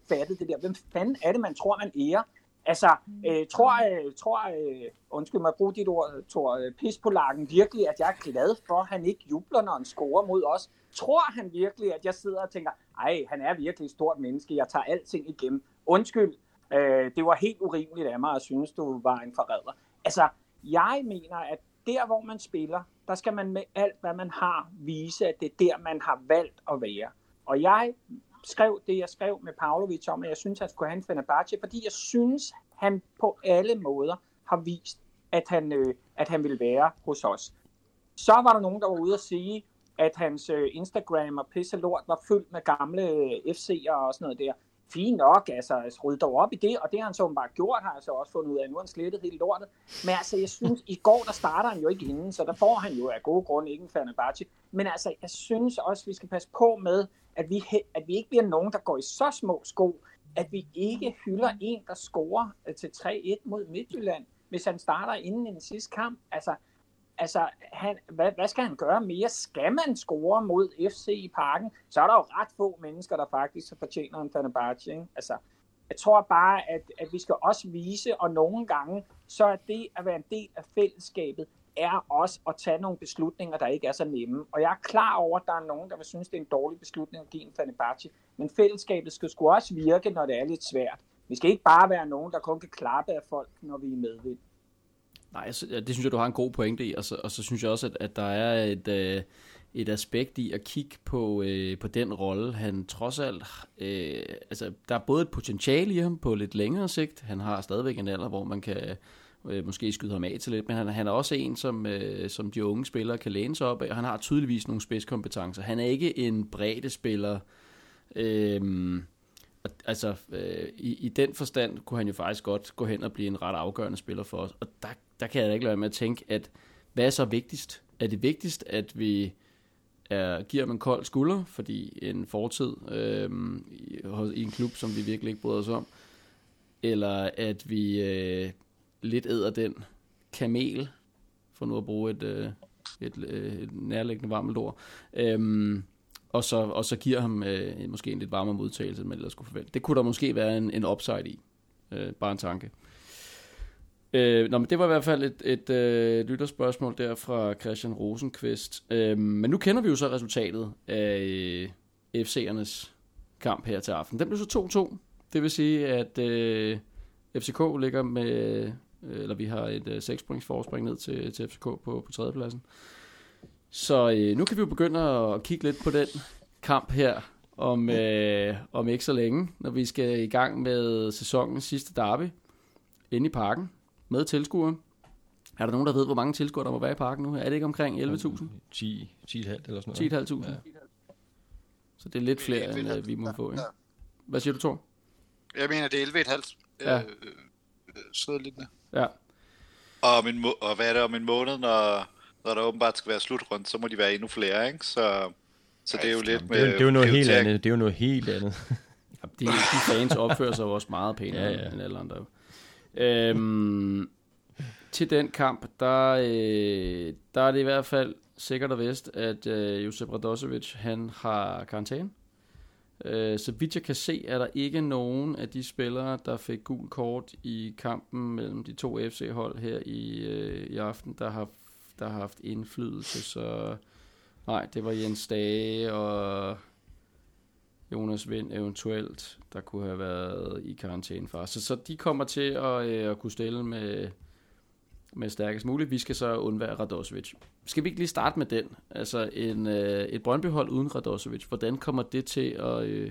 fattet det der. Hvem fanden er det, man tror, man ærer? Altså, øh, tror, øh, tror øh, undskyld mig at bruge dit ord, Thor, øh, pispolakken virkelig, at jeg er glad for, at han ikke jubler, når han scorer mod os? Tror han virkelig, at jeg sidder og tænker, ej, han er virkelig et stort menneske, jeg tager alting igennem. Undskyld, øh, det var helt urimeligt af mig at synes, du var en forræder. Altså, jeg mener, at der, hvor man spiller, der skal man med alt, hvad man har, vise, at det er der, man har valgt at være. Og jeg skrev det, jeg skrev med Pavlovic om, at jeg synes, han skulle have en Fenerbahce, fordi jeg synes, han på alle måder har vist, at han, øh, at han vil være hos os. Så var der nogen, der var ude at sige, at hans øh, Instagram og pisse lort var fyldt med gamle øh, FC'er og sådan noget der. Fint nok, altså, altså rydde dog op i det, og det har han så bare gjort, har jeg så også fundet ud af. Nu har han slettet hele lortet. Men altså, jeg synes, i går der starter han jo ikke inden, så der får han jo af gode grunde ikke en Fenerbahce. Men altså, jeg synes også, vi skal passe på med, at vi, at vi ikke bliver nogen, der går i så små sko, at vi ikke hylder en, der scorer øh, til 3-1 mod Midtjylland, hvis han starter inden i den sidste kamp. Altså, altså han, hvad, hvad skal han gøre mere? Skal man score mod FC i parken? Så er der jo ret få mennesker, der faktisk fortjener en Fenerbahce. Ikke? Altså, jeg tror bare, at, at vi skal også vise, og nogle gange, så er det at være en del af fællesskabet, er også at tage nogle beslutninger, der ikke er så nemme. Og jeg er klar over, at der er nogen, der vil synes, det er en dårlig beslutning at give en Fenerbahce. Men fællesskabet skal sgu også virke, når det er lidt svært. Vi skal ikke bare være nogen, der kun kan klappe af folk, når vi er medvind. Nej, det synes jeg, du har en god pointe i, og så, og så synes jeg også, at, at der er et, øh, et aspekt i at kigge på, øh, på den rolle, han trods alt, øh, altså der er både et potentiale i ham på lidt længere sigt, han har stadigvæk en alder, hvor man kan øh, måske skyde ham af til lidt, men han, han er også en, som, øh, som de unge spillere kan læne sig op af, han har tydeligvis nogle spidskompetencer. Han er ikke en bredde spiller, øh, altså, øh, i, i den forstand kunne han jo faktisk godt gå hen og blive en ret afgørende spiller for os. Og der, der kan jeg da ikke lade være med at tænke, at hvad er så vigtigst? Er det vigtigst, at vi er, giver ham en kold skulder, fordi en fortid øh, i, i en klub, som vi virkelig ikke bryder os om, eller at vi øh, lidt æder den kamel, for nu at bruge et, øh, et, øh, et nærliggende varmt ord, øhm, og, så, og så giver ham øh, måske en lidt varmere modtagelse, end man ellers skulle forvente. Det kunne der måske være en, en upside i. Øh, bare en tanke. Øh, nå, men det var i hvert fald et, et øh, lytterspørgsmål der fra Christian Rosenqvist. Øh, men nu kender vi jo så resultatet af øh, FC'ernes kamp her til aften. Den blev så 2-2. Det vil sige, at øh, FCK ligger med, eller vi har et øh, 6 points forspring ned til, til FCK på, på tredjepladsen. Så øh, nu kan vi jo begynde at kigge lidt på den kamp her om, øh, om ikke så længe, når vi skal i gang med sæsonens sidste derby inde i parken med tilskuere. Er der nogen, der ved, hvor mange tilskuere der må være i parken nu? Er det ikke omkring 11.000? 10, 10,5 eller sådan noget. 10.500? Så det er lidt flere, end øh, vi må få. Ikke? Hvad siger du, Thor? Jeg mener, det er 11,5. Ja. Ja. Øh, sidder lidt med. Ja. Og, om en må- og hvad er det om en måned, når, når der åbenbart skal være slutrunde, så må de være endnu flere, ikke? Så Så det er jo lidt Det med er, jo- det er jo noget helt andet. Det er jo noget helt andet. De, de fans opfører sig jo også meget pænere Ja, ja, ja. ja. end alle andre. Øhm, til den kamp, der, øh, der er det i hvert fald sikkert og vist, at øh, Josep Radosevic, han har karantæne. Øh, så vidt jeg kan se, er der ikke nogen af de spillere, der fik gul kort i kampen mellem de to FC-hold her i, øh, i aften, der har, der har haft indflydelse. Så nej, det var Jens Dage og Jonas Vind eventuelt, der kunne have været i karantæne for. Så, så de kommer til at, øh, at kunne stille med, med stærkest muligt. Vi skal så undvære Radosevic. Skal vi ikke lige starte med den? Altså en, øh, et Brøndby-hold uden Radosevic, hvordan kommer det til at... Øh,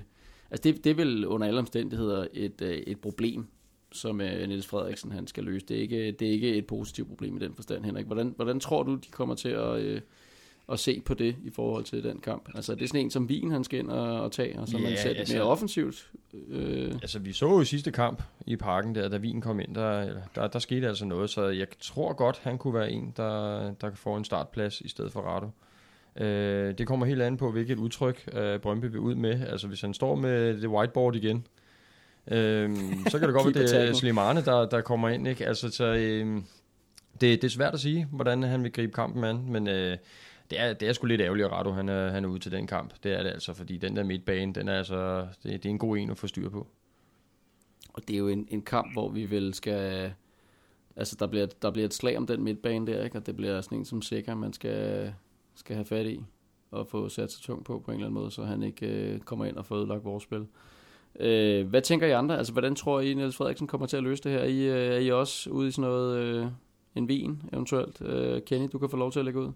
altså det, det er vel under alle omstændigheder et, øh, et problem, som øh, Niels Frederiksen han skal løse. Det er, ikke, det er ikke et positivt problem i den forstand, Henrik. Hvordan, hvordan tror du, de kommer til at... Øh, at se på det i forhold til den kamp. Altså er det sådan en som Wien, han skal ind og, og tage, og så man Ja, ser lidt altså- mere offensivt. Øh, Altså, vi så jo i sidste kamp i parken der, da Wien kom ind, der, der, der skete altså noget, så jeg tror godt, han kunne være en, der, der kan få en startplads i stedet for Rado. Øh, det kommer helt an på, hvilket udtryk øh, Brøndby vil ud med. Altså, hvis han står med det whiteboard igen, øh, så kan det godt være, det er. Slimane, der, der kommer ind. Ikke? Altså, så, øh, det, det er svært at sige, hvordan han vil gribe kampen an, men øh, det, er, det er sgu lidt ærgerligt, at Rado han er, han er ude til den kamp. Det er det altså, fordi den der midtbane, den er altså, det, det er en god en at få styr på. Og det er jo en, en kamp, hvor vi vel skal... Altså, der bliver, der bliver et slag om den midtbane der, ikke? Og det bliver sådan en som sikker, man skal, skal have fat i og få sat sig tungt på på en eller anden måde, så han ikke øh, kommer ind og får ødelagt vores spil. Øh, hvad tænker I andre? Altså, hvordan tror I, Niels Frederiksen kommer til at løse det her? I, øh, er I også ude i sådan noget... Øh, en vin eventuelt? Øh, Kenny, du kan få lov til at lægge ud.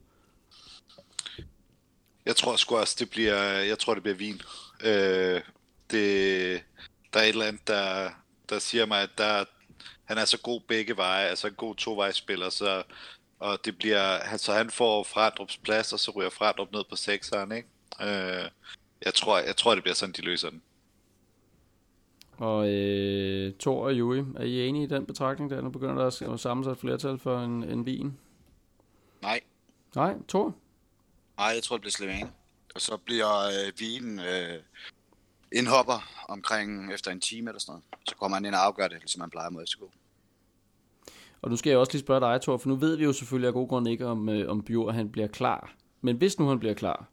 Jeg tror sgu også, det bliver, jeg tror, det bliver vin. Øh, det, der er et eller andet, der, der siger mig, at der, han er så god begge veje, altså en god tovejsspiller, så, og det bliver, han- så han får Frandrups plads, og så ryger Frandrup ned på sekseren, ikke? Øh, jeg tror, jeg tror, det bliver sådan, de løser den. Og øh, Thor og Juri, er I enige i den betragtning der? Nu begynder der at samle sig et flertal for en, en vin. Nej, Nej, Thor? Nej, jeg tror, det bliver Slimane. Og så bliver øh, Wien øh, indhopper omkring efter en time eller sådan noget. Så kommer han ind og afgør det, ligesom han plejer mod FCK. Og nu skal jeg også lige spørge dig, Thor, for nu ved vi jo selvfølgelig af god grund ikke, om, øh, om Bjur han bliver klar. Men hvis nu han bliver klar,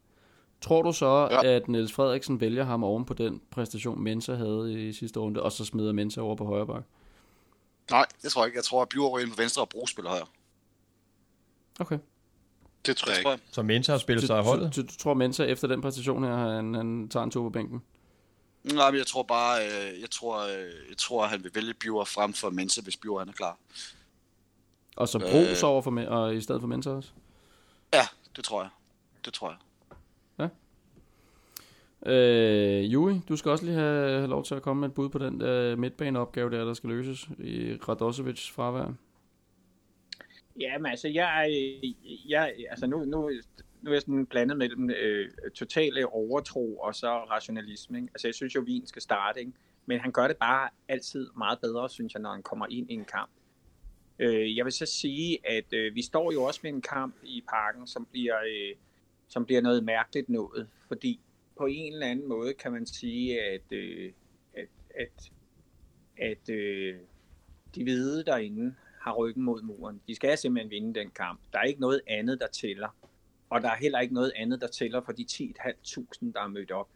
tror du så, ja. At Niels Frederiksen vælger ham oven på den præstation, Mensa havde i sidste runde, og så smider Mensa over på højre bak? Nej, det tror jeg ikke. Jeg tror, at Bjur ryger ind på venstre og Bro spiller højre. Okay. Det tror jeg Det ikke. tror jeg. Så Mensa har spillet Du, sig af holdet? du, du, du tror, Mensa efter den præstation her, han, han tager en tur på bænken? Nej, men jeg tror bare, øh, jeg tror, øh, jeg tror, at han vil vælge Bjur frem for Mensa, hvis Bjur han er klar. Og så Øh. Bros over for, og i stedet for Mensa også? Ja, det tror jeg. Det tror jeg. Øh, Juri, du skal også lige have, have lov til at komme med et bud på den øh, midtbaneopgave der, der skal løses i Radosevic fravær. Ja, men altså, jeg, er- jeg, altså nu, nu, nu er jeg sådan blandet mellem øh, totale øh, overtro og så rationalisme. Ikke? Altså, jeg synes jo, Wien skal starte, ikke? men han gør det bare altid meget bedre, synes jeg, når han kommer ind i en kamp. Øh, jeg vil så sige, at øh, vi står jo også med en kamp i parken, som bliver, øh, som bliver noget mærkeligt noget, fordi på en eller anden måde kan man sige, at, øh, at, at, at øh, de hvide derinde har ryggen mod muren. De skal simpelthen vinde den kamp. Der er ikke noget andet, der tæller. Og der er heller ikke noget andet, der tæller for de 10.500, der er mødt op.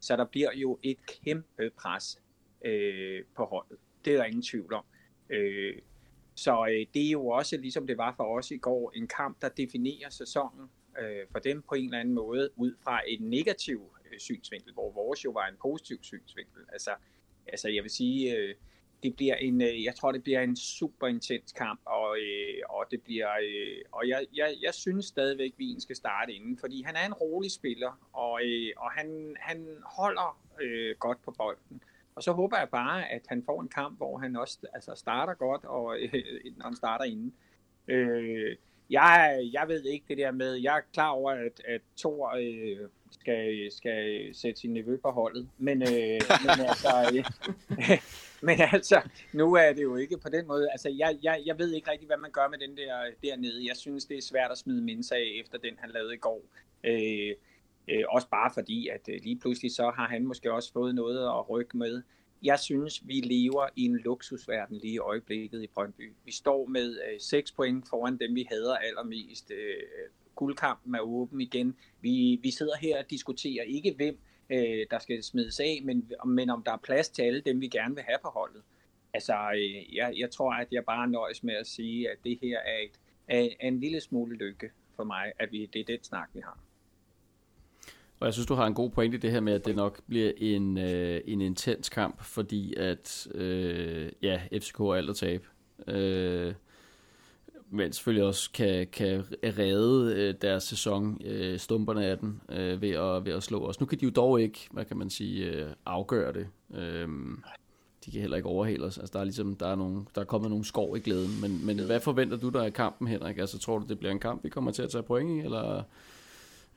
Så der bliver jo et kæmpe pres øh, på holdet. Det er der ingen tvivl om. Øh, så øh, det er jo også, ligesom det var for os i går, en kamp, der definerer sæsonen øh, for dem på en eller anden måde, ud fra en negativ øh, synsvinkel, hvor vores jo var en positiv synsvinkel. Altså, altså jeg vil sige, øh, det bliver en, øh, jeg tror, det bliver en super intens kamp, og, øh, og det bliver, øh, og jeg, jeg, jeg synes stadigvæk, at Wien skal starte inden, fordi han er en rolig spiller, og, øh, og han, han holder øh, godt på bolden. Og så håber jeg bare, at han får en kamp, hvor han også altså starter godt, og øh, når han starter inden. Øh, jeg, jeg ved ikke det der med, jeg er klar over, at, at Thor øh, skal, skal sætte sin nevø på holdet, men, øh, men altså, øh, men altså, nu er det jo ikke på den måde, altså jeg, jeg, jeg ved ikke rigtig, hvad man gør med den der dernede. Jeg synes, det er svært at smide Mensa af efter den, han lavede i går. Øh, Øh, også bare fordi, at øh, lige pludselig så har han måske også fået noget at rykke med. Jeg synes, vi lever i en luksusverden lige i øjeblikket i Brøndby. Vi står med øh, 6 point foran dem, vi hader allermest. Øh, guldkampen er åben igen. Vi, vi sidder her og diskuterer ikke, hvem øh, der skal smides af, men, men om der er plads til alle dem, vi gerne vil have på holdet. Altså, øh, jeg, jeg tror, at jeg bare nøjes med at sige, at det her er, et, er, er en lille smule lykke for mig, at vi, det er den snak, vi har. Og jeg synes, du har en god point i det her med, at det nok bliver en, øh, en intens kamp, fordi at, øh, ja, FCK er alt at tabe. Øh, men selvfølgelig også kan, kan redde øh, deres sæson, øh, stumperne af den, øh, ved, at, ved at slå os. Nu kan de jo dog ikke, hvad kan man sige, øh, afgøre det. Øh, de kan heller ikke overhale os. Altså, der er ligesom, der er, nogle, der er kommet nogle skov i glæden. Men, men hvad forventer du der af kampen, Henrik? Altså, tror du, det bliver en kamp, vi kommer til at tage point i, eller...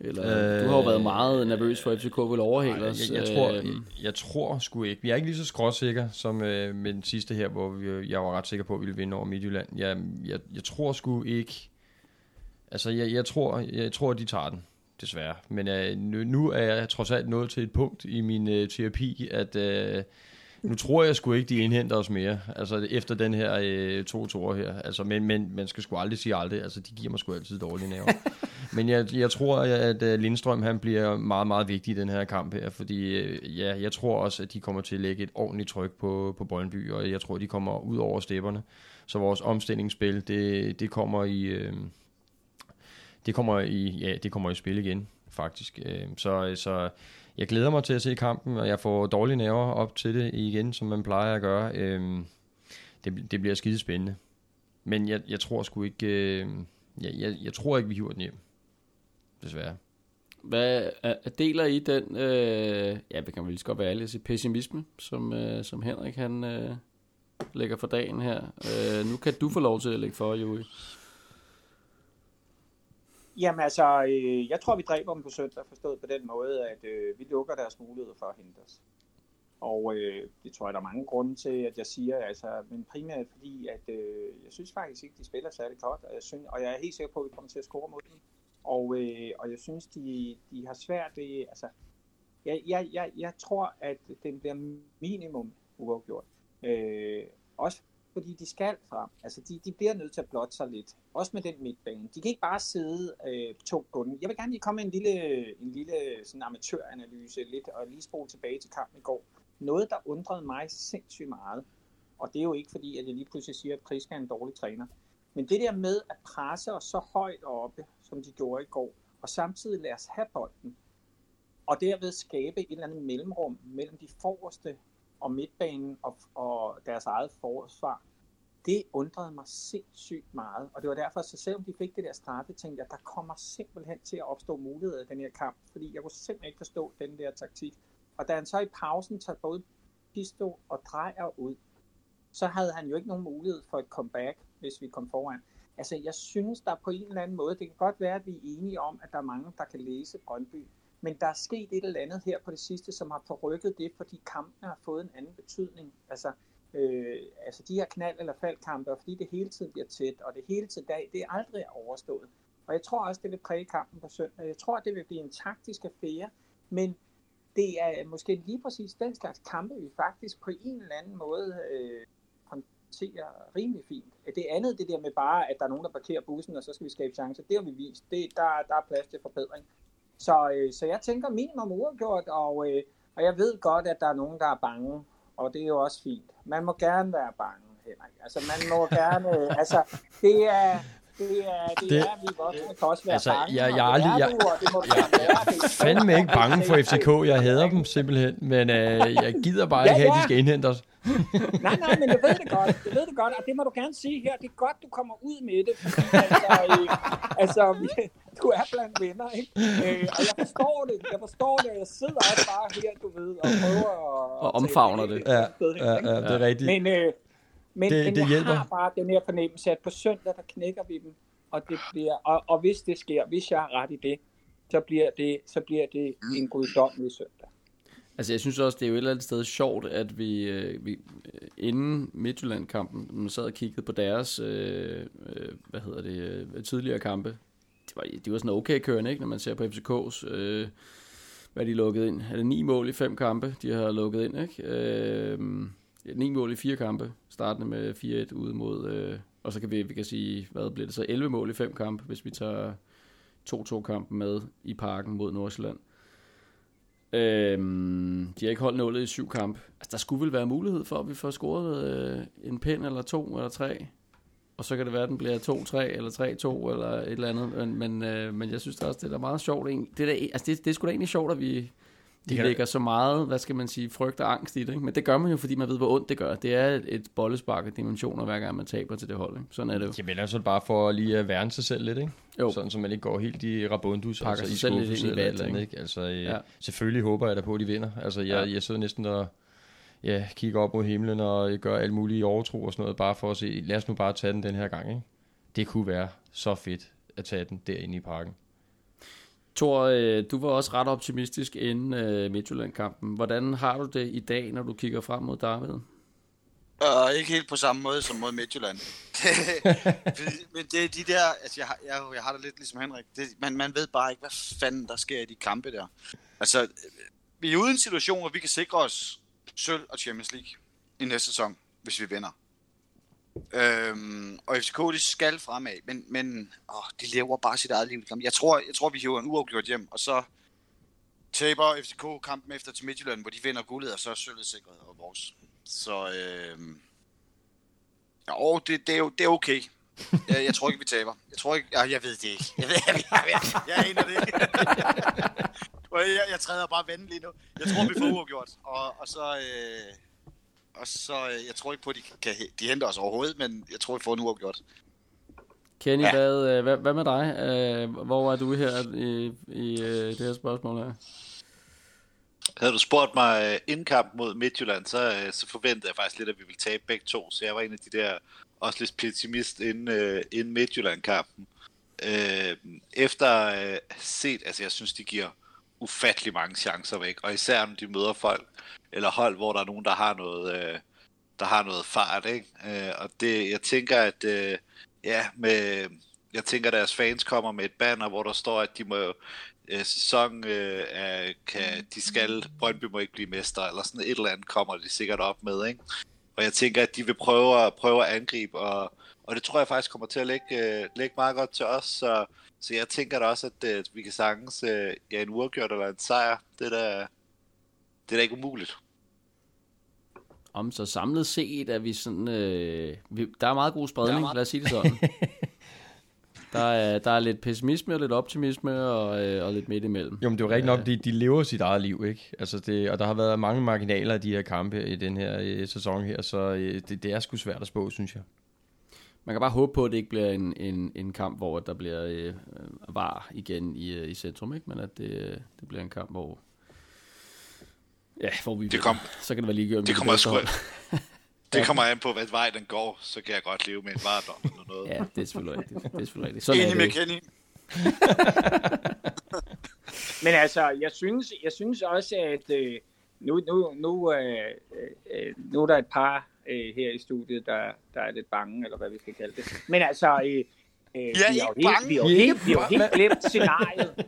Eller, øh, du har jo været meget nervøs for, at FCK vil overhale os. Jeg, jeg, tror, jeg, jeg tror sgu ikke. Vi er ikke lige så skråsikker som øh, med den sidste her, hvor vi, jeg var ret sikker på, at vi ville vinde over Midtjylland. Jeg, jeg, jeg tror sgu ikke... Altså, jeg, jeg, tror, jeg tror, at de tager den, desværre. Men øh, nu, nu er jeg trods alt nået til et punkt i min øh, terapi, at... Øh, nu tror jeg sgu ikke, de indhenter os mere, altså efter den her øh, to ture her. Altså, men, men man skal sgu aldrig sige aldrig, altså de giver mig sgu altid dårlige nerver. men jeg, jeg tror, at uh, Lindstrøm han bliver meget, meget vigtig i den her kamp her, fordi uh, ja, jeg tror også, at de kommer til at lægge et ordentligt tryk på, på Brøndby, og jeg tror, de kommer ud over stepperne. Så vores omstillingsspil, det, det kommer i... Uh, det kommer i, ja, det kommer i spil igen, faktisk. Så, så jeg glæder mig til at se kampen, og jeg får dårlige nerver op til det igen, som man plejer at gøre. Øhm, det, det bliver skide spændende. Men jeg, jeg tror sgu ikke, øh, jeg, jeg, jeg tror ikke, vi hiver den hjem. Desværre. Hvad er, deler I den, øh, ja, vi kan vel lige så godt være ærlige at sige, pessimisme, som, øh, som Henrik han øh, lægger for dagen her. Øh, nu kan du få lov til at lægge for, Joey. Jamen altså, øh, jeg tror, vi dræber dem på søndag, forstået på den måde, at øh, vi lukker deres muligheder for at hente os. Og øh, det tror jeg, der er mange grunde til, at jeg siger, altså, men primært fordi, at øh, jeg synes faktisk ikke, de spiller særlig godt, og jeg, synes, og jeg er helt sikker på, at vi kommer til at score mod dem. Og, øh, og jeg synes, de, de har svært det, altså, jeg, jeg, jeg, jeg tror, at den bliver minimum uafgjort. Øh, også fordi de skal frem. Altså, de, de bliver nødt til at blotte sig lidt. Også med den midtbane. De kan ikke bare sidde øh, tungt på den. Jeg vil gerne lige komme med en lille, en lille sådan amatøranalyse lidt, og lige spole tilbage til kampen i går. Noget, der undrede mig sindssygt meget, og det er jo ikke fordi, at jeg lige pludselig siger, at Priska er en dårlig træner. Men det der med at presse os så højt oppe, som de gjorde i går, og samtidig lade os have bolden, og derved skabe et eller andet mellemrum mellem de forreste og midtbanen og, og deres eget forsvar, det undrede mig sindssygt meget. Og det var derfor, så selvom de fik det der straffe, tænkte jeg, der kommer simpelthen til at opstå muligheder i den her kamp, fordi jeg kunne simpelthen ikke forstå den der taktik. Og da han så i pausen tager både Pisto og drejer ud, så havde han jo ikke nogen mulighed for et comeback, hvis vi kom foran. Altså, jeg synes, der på en eller anden måde, det kan godt være, at vi er enige om, at der er mange, der kan læse Brøndby, men der er sket et eller andet her på det sidste, som har forrykket det, fordi kampene har fået en anden betydning. Altså, øh, altså de her knald- eller faldkampe, fordi det hele tiden bliver tæt, og det hele tiden dag, det er aldrig overstået. Og jeg tror også, det vil præge kampen på søndag. Jeg tror, det vil blive en taktisk affære, men det er måske lige præcis den slags kampe, vi faktisk på en eller anden måde øh, håndterer rimelig fint. Det andet, det der med bare, at der er nogen, der parkerer bussen, og så skal vi skabe chancer, det har vi vist. Det, der, der er plads til forbedring. Så, øh, så jeg tænker minimum uafgjort, og, øh, og jeg ved godt, at der er nogen, der er bange, og det er jo også fint. Man må gerne være bange, Henrik. Altså, man må gerne... Altså, det er... Det er, det, det er vi voksne kan også være altså, bange, jeg, jeg, aldrig, jeg, jeg, er fandme ikke bange for FCK. Jeg hader dem simpelthen, men øh, jeg gider bare ja, ikke have, at de skal indhente os. nej, nej, men jeg ved det godt. Jeg ved det godt, og det må du gerne sige her. Det er godt, du kommer ud med det. Fordi, altså, øh, altså, du er blandt venner, ikke? Øh, og jeg forstår det. Jeg forstår det, jeg sidder også bare her, du ved, og prøver at... Og omfavner det. Ja, ja, ja, det er rigtigt. Men, øh, men, det, men det jeg hjælper. har bare den her fornemmelse, at på søndag, der knækker vi dem. Og, det bliver, og, og hvis det sker, hvis jeg har ret i det, så bliver det, så bliver det en guddommelig søndag. Altså jeg synes også, det er jo et eller andet sted sjovt, at vi, øh, vi øh, inden Midtjylland-kampen, man sad og kiggede på deres, øh, øh, hvad hedder det, tidligere kampe, det var, det var sådan okay kørende, ikke, når man ser på FCK's øh, hvad de lukket ind. Er det ni mål i fem kampe, de har lukket ind, ikke? Øh, ni mål i fire kampe, startende med 4-1 ude mod... Øh, og så kan vi, vi kan sige, hvad bliver det så? 11 mål i fem kampe, hvis vi tager 2-2-kampen med i parken mod Nordsjælland. Øhm, de har ikke holdt nålet i syv kamp. Altså, der skulle vel være mulighed for, at vi får scoret øh, en pind eller to eller tre. Og så kan det være, at den bliver 2-3 eller 3-2 eller et eller andet. Men, men, øh, men jeg synes det også, det er meget sjovt. Det, der, altså det, det er sgu da egentlig sjovt, at vi, de kan lægger så meget, hvad skal man sige, frygt og angst i det. Ikke? Men det gør man jo, fordi man ved, hvor ondt det gør. Det er et, et bollespark af dimensioner, hver gang man taber til det hold. Ikke? Sådan er det jo. Jamen altså bare for lige at værne sig selv lidt, ikke? Jo. Sådan, så man ikke går helt i rabundus. Pakker altså, sig selv lidt ind i eller andet, ikke? Altså, øh, ja. selvfølgelig håber jeg da på, at de vinder. Altså, jeg, ja. jeg sidder næsten og ja, kigger op mod himlen og gør alt muligt i overtro og sådan noget, bare for at se, lad os nu bare tage den den her gang, ikke? Det kunne være så fedt at tage den derinde i parken. Thor, øh, du var også ret optimistisk inden øh, Midtjylland-kampen. Hvordan har du det i dag, når du kigger frem mod David? Uh, ikke helt på samme måde som mod Midtjylland. Men det er de der, altså jeg, jeg, jeg har det lidt ligesom Henrik, det, man, man ved bare ikke, hvad fanden der sker i de kampe der. Altså, vi er uden en situation, hvor vi kan sikre os sølv og Champions League i næste sæson, hvis vi vinder. Øhm, og FCK, de skal fremad, men, men åh, de lever bare sit eget liv. Jeg tror, jeg tror vi hiver en uafgjort hjem, og så taber FCK kampen efter til Midtjylland, hvor de vinder guldet, og så er sølvet sikret og vores. Så øhm, ja, åh, det, det, er jo, det er okay. Jeg, jeg tror ikke, vi taber. Jeg tror ikke, ja, jeg ved det ikke. Jeg, ved, jeg, jeg, jeg, jeg aner det ikke. jeg, jeg træder bare vende lige nu. Jeg tror, vi får uafgjort, og, og så... Øh, og så øh, jeg tror ikke på, at de, kan, de henter os overhovedet, men jeg tror, vi får en uafgjort. Kenny, ja. hvad, øh, hvad, hvad med dig? Øh, hvor er du her i, i det her spørgsmål her? Havde du spurgt mig inden kamp mod Midtjylland, så, så forventede jeg faktisk lidt, at vi ville tabe begge to. Så jeg var en af de der også lidt pessimist inden, øh, inden Midtjylland-kampen. Øh, efter øh, set, altså jeg synes, de giver ufattelig mange chancer væk, og især om de møder folk, eller hold, hvor der er nogen, der har noget, øh, der har noget fart, ikke? Øh, og det, jeg tænker, at øh, ja, med, jeg tænker, deres fans kommer med et banner, hvor der står, at de må øh, sæson øh, kan, de skal, Brøndby må ikke blive mester, eller sådan et eller andet kommer de sikkert op med, ikke? Og jeg tænker, at de vil prøve at, prøve at angribe, og, og det tror jeg faktisk kommer til at lægge, øh, lægge meget godt til os, så, så jeg tænker da også, at, at vi kan sagtens øh, ja, en uafgjort eller en sejr, det er da, det er da ikke umuligt. Om så samlet set er vi sådan... Øh, vi, der er meget god spredning, meget... lad os sige det sådan. der, er, der er lidt pessimisme og lidt optimisme og, øh, og lidt midt imellem. Jo, men det er jo rigtigt nok, de, de lever sit eget liv, ikke? Altså det, og der har været mange marginaler i de her kampe i den her øh, sæson her, så øh, det, det er sgu svært at spå, synes jeg. Man kan bare håbe på, at det ikke bliver en, en, en kamp, hvor der bliver øh, var igen i, øh, i centrum, ikke? men at det, øh, det bliver en kamp, hvor Ja, hvor vi det kom, så kan det være ligegyldigt. Det kommer sgu, det kommer an på, hvad vej den går, så kan jeg godt leve med en varedom eller noget. ja, det er selvfølgelig rigtigt. Det er selvfølgelig rigtigt. Sådan Enig med Kenny. Men altså, jeg synes, jeg synes også, at øh, nu, nu, nu, øh, øh, nu er der et par øh, her i studiet, der, der er lidt bange, eller hvad vi skal kalde det. Men altså, øh, Øh, vi, er vi, har helt, vi, har helt, vi har helt glemt scenariet.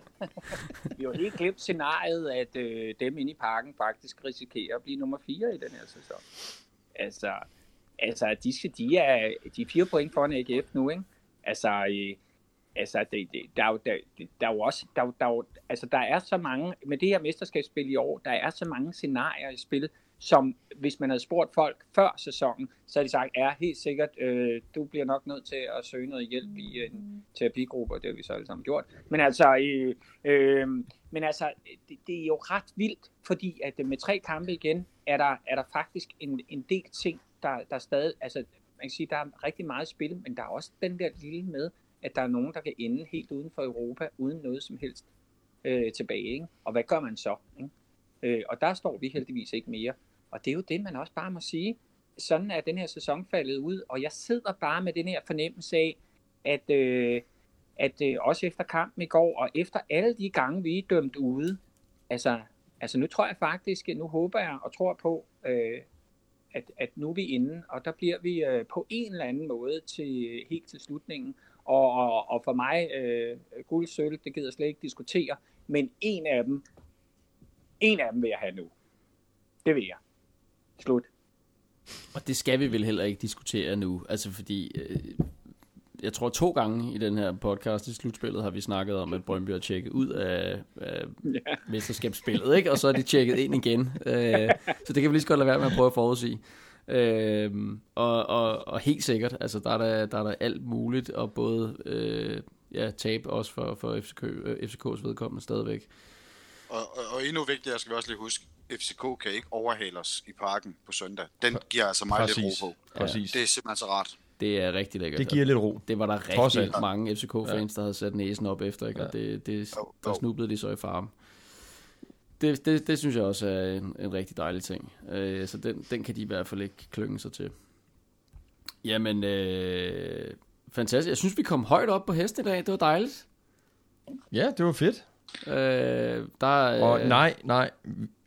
vi har helt glemt scenariet, at øh, dem inde i parken faktisk risikerer at blive nummer 4 i den her sæson. Altså, altså de, skal, de, er, de er fire point foran AGF nu, ikke? Altså, øh, altså det, det, der, er jo, der, der er jo også, der, der, altså der er så mange, med det her mesterskabsspil i år, der er så mange scenarier i spil, som hvis man havde spurgt folk før sæsonen, så havde de sagt, ja, helt sikkert, øh, du bliver nok nødt til at søge noget hjælp i en terapigruppe, og det har vi så alle sammen gjort. Men altså, øh, øh, men altså det, det er jo ret vildt, fordi at med tre kampe igen, er der, er der faktisk en, en del ting, der, der stadig, altså man kan sige, der er rigtig meget spil, men der er også den der lille med, at der er nogen, der kan ende helt uden for Europa, uden noget som helst øh, tilbage. Ikke? Og hvad gør man så? Ikke? Øh, og der står vi heldigvis ikke mere. Og det er jo det, man også bare må sige. Sådan er den her sæson faldet ud, og jeg sidder bare med den her fornemmelse af, at, øh, at øh, også efter kampen i går, og efter alle de gange, vi er dømt ude, altså, altså nu tror jeg faktisk, nu håber jeg og tror på, øh, at, at nu er vi inde, og der bliver vi øh, på en eller anden måde til øh, helt til slutningen. Og, og, og for mig, øh, guld, sølv, det gider jeg slet ikke diskutere, men en af dem, En af dem vil jeg have nu. Det vil jeg. Slut. Og det skal vi vel heller ikke diskutere nu, altså fordi... Øh, jeg tror to gange i den her podcast i slutspillet har vi snakket om, at Brøndby har tjekket ud af, af Ja. mesterskabsspillet, ikke? og så er de tjekket ind igen. Øh, så det kan vi lige så godt lade være med at prøve at forudsige. Øh, og, og, og helt sikkert, altså der er der, der, er der alt muligt, og både øh, ja, tab også for, for FCK, øh, FCK's vedkommende stadigvæk. Og, og, og endnu vigtigere skal vi også lige huske, FCK kan ikke overhale os i parken på søndag. Den giver altså mig lidt ro på. Præcis. Det er simpelthen så rart. Det er rigtig lækkert. Det giver lidt ro. det var der Trods rigtig alt. mange FCK-fans, der havde sat næsen op efter, ikke? og det, det, Jo, der snublede de så i farven. Det, det, det synes jeg også er en, en rigtig dejlig ting. Øh, så den, den kan de i hvert fald ikke klynge sig til. Jamen, øh, fantastisk. Jeg synes, vi kom højt op på hesten i dag. Det var dejligt. Ja, det var fedt. Øh, der, er, Og nej, nej,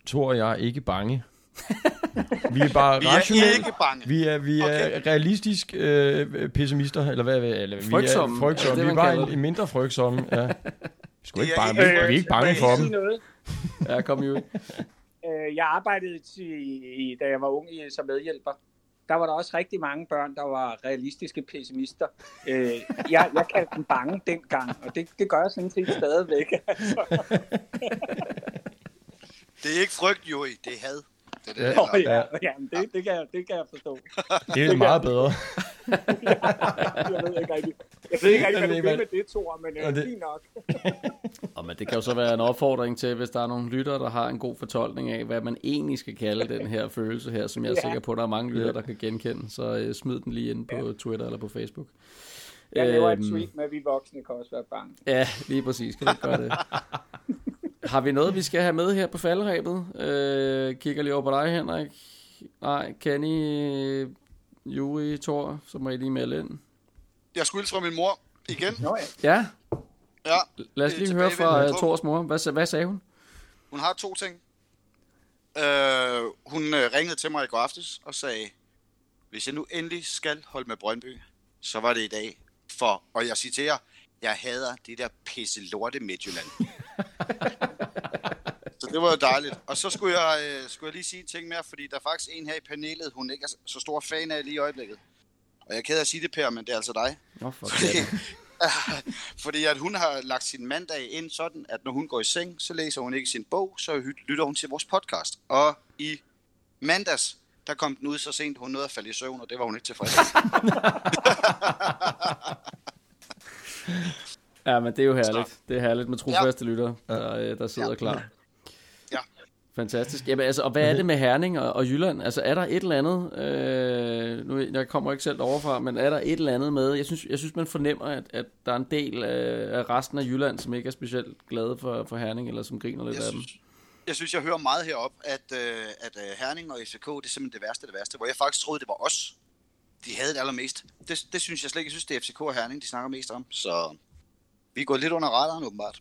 Thor og jeg er ikke bange. vi er bare Vi er rationelle. ikke bange. Vi er, vi er Okay. realistisk øh, pessimister, eller hvad? Eller, vi Frygtsomme, er frygtsomme. er det, vi er kalder bare en mindre frygtsomme. Ja. Vi, ikke er bange, ikke- vi, er- vi er ikke bange for jeg dem. noget? Ja, kom jo. Øh, jeg arbejdede, til, i- da jeg var ung i- som medhjælper. Der var der også rigtig mange børn, der var realistiske pessimister. Øh, jeg, jeg kaldte dem bange dengang, og det, det gør jeg sådan set stadigvæk. Altså. Det er ikke frygt, Juri. Det er had. Det er det, Ja. det om. ja, jamen, det, det, kan jeg, det kan jeg forstå. Det er meget bedre. Jeg ved ikke rigtig, jeg ved ikke rigtig hvad du vil med det, Thor, men Ja, øh, det- fint nok. Og men det kan jo så være en opfordring til, hvis der er nogle lyttere, der har en god fortolkning af, hvad man egentlig skal kalde den her følelse her, som jeg er Ja. sikker på, at der er mange lyttere, der kan genkende. Så øh, smid den lige ind på Twitter eller på Facebook. Jeg laver et Øhm, tweet med, at vi voksne kan også være bange. Ja, lige præcis. Kan du gøre det? Har vi noget, vi skal have med her på faldrebet? Øh, kigger lige over på dig, Henrik. Nej, Kenny, Juri, Thor, så må I lige melde ind. Jeg skulle hilse fra min mor igen. Nå ja. Ja, Ja, lad os lige høre fra uh, punkt. Thors mor. Hvad, hvad sagde hun? hun har to ting. Øh, hun øh, ringede til mig i går aftes og sagde, hvis jeg nu endelig skal holde med Brøndby, så var det i dag. For, og jeg citerer, jeg hader det der pisse lorte Midtjylland. så det var jo dejligt. Og så skulle jeg, øh, skulle jeg lige sige en ting mere, fordi der er faktisk en her i panelet, hun ikke er så- stor fan af lige i øjeblikket. Og jeg er ked af at sige det, Per, men det er altså dig. Nå, for Fordi at hun har lagt sin mandag ind sådan, at når hun går i seng, så læser hun ikke sin bog, så lytter hun til vores podcast. Og i mandags, der kom den ud så sent, hun nåede at falde i søvn, og det var hun ikke tilfreds med. Ja, men det er jo herligt. Det er herligt med trofaste ja. lyttere, der, øh, der sidder Ja. klar. Ja. Fantastisk. Jamen, altså, og hvad er det med Herning og, og Jylland? Altså, er der et eller andet, øh, nu jeg kommer ikke selv overfra, men er der et eller andet med, jeg synes, jeg synes man fornemmer, at, at der er en del af, af resten af Jylland, som ikke er specielt glade for, for Herning, eller som griner lidt Jeg af dem. synes, jeg synes, jeg hører meget herop, at, øh, at øh, Herning og FCK, det er simpelthen det værste af det værste. Hvor jeg faktisk troede, det var os, de havde det allermest. Det, det synes jeg slet ikke. Jeg synes, det er FCK og Herning, de snakker mest om. Så vi er gået lidt under radaren, åbenbart.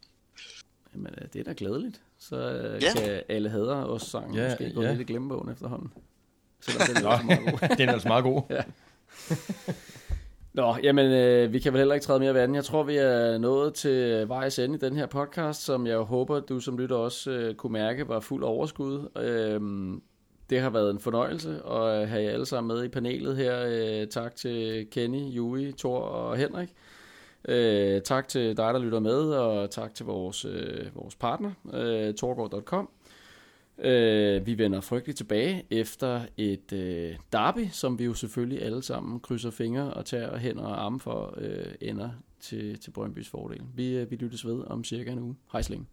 Jamen, øh, det er da glædeligt. Så øh, Ja. kan alle hader også sangen Ja, ja, måske gå ja. lidt i glemmebogen efterhånden. Selvom den er også meget god. Den er altså meget god. Nå, jamen, øh, vi kan vel heller ikke træde mere vand. Jeg tror, vi er nået til vejs ende i den her podcast, som jeg håber, du som lytter også øh, kunne mærke var fuld overskud. Øhm, det har været en fornøjelse at have jer alle sammen med i panelet her. Øh, tak til Kenny, Jui, Thor og Henrik. Øh, tak til dig, der lytter med, og tak til vores, øh, vores partner, øh, torgård.com. Øh, vi vender frygteligt tilbage efter et øh, derby, som vi jo selvfølgelig alle sammen krydser fingre og tager hænder og arme for, øh, ender til, til Brøndbys fordel. Vi, øh, vi lyttes ved om cirka en uge. Hej så.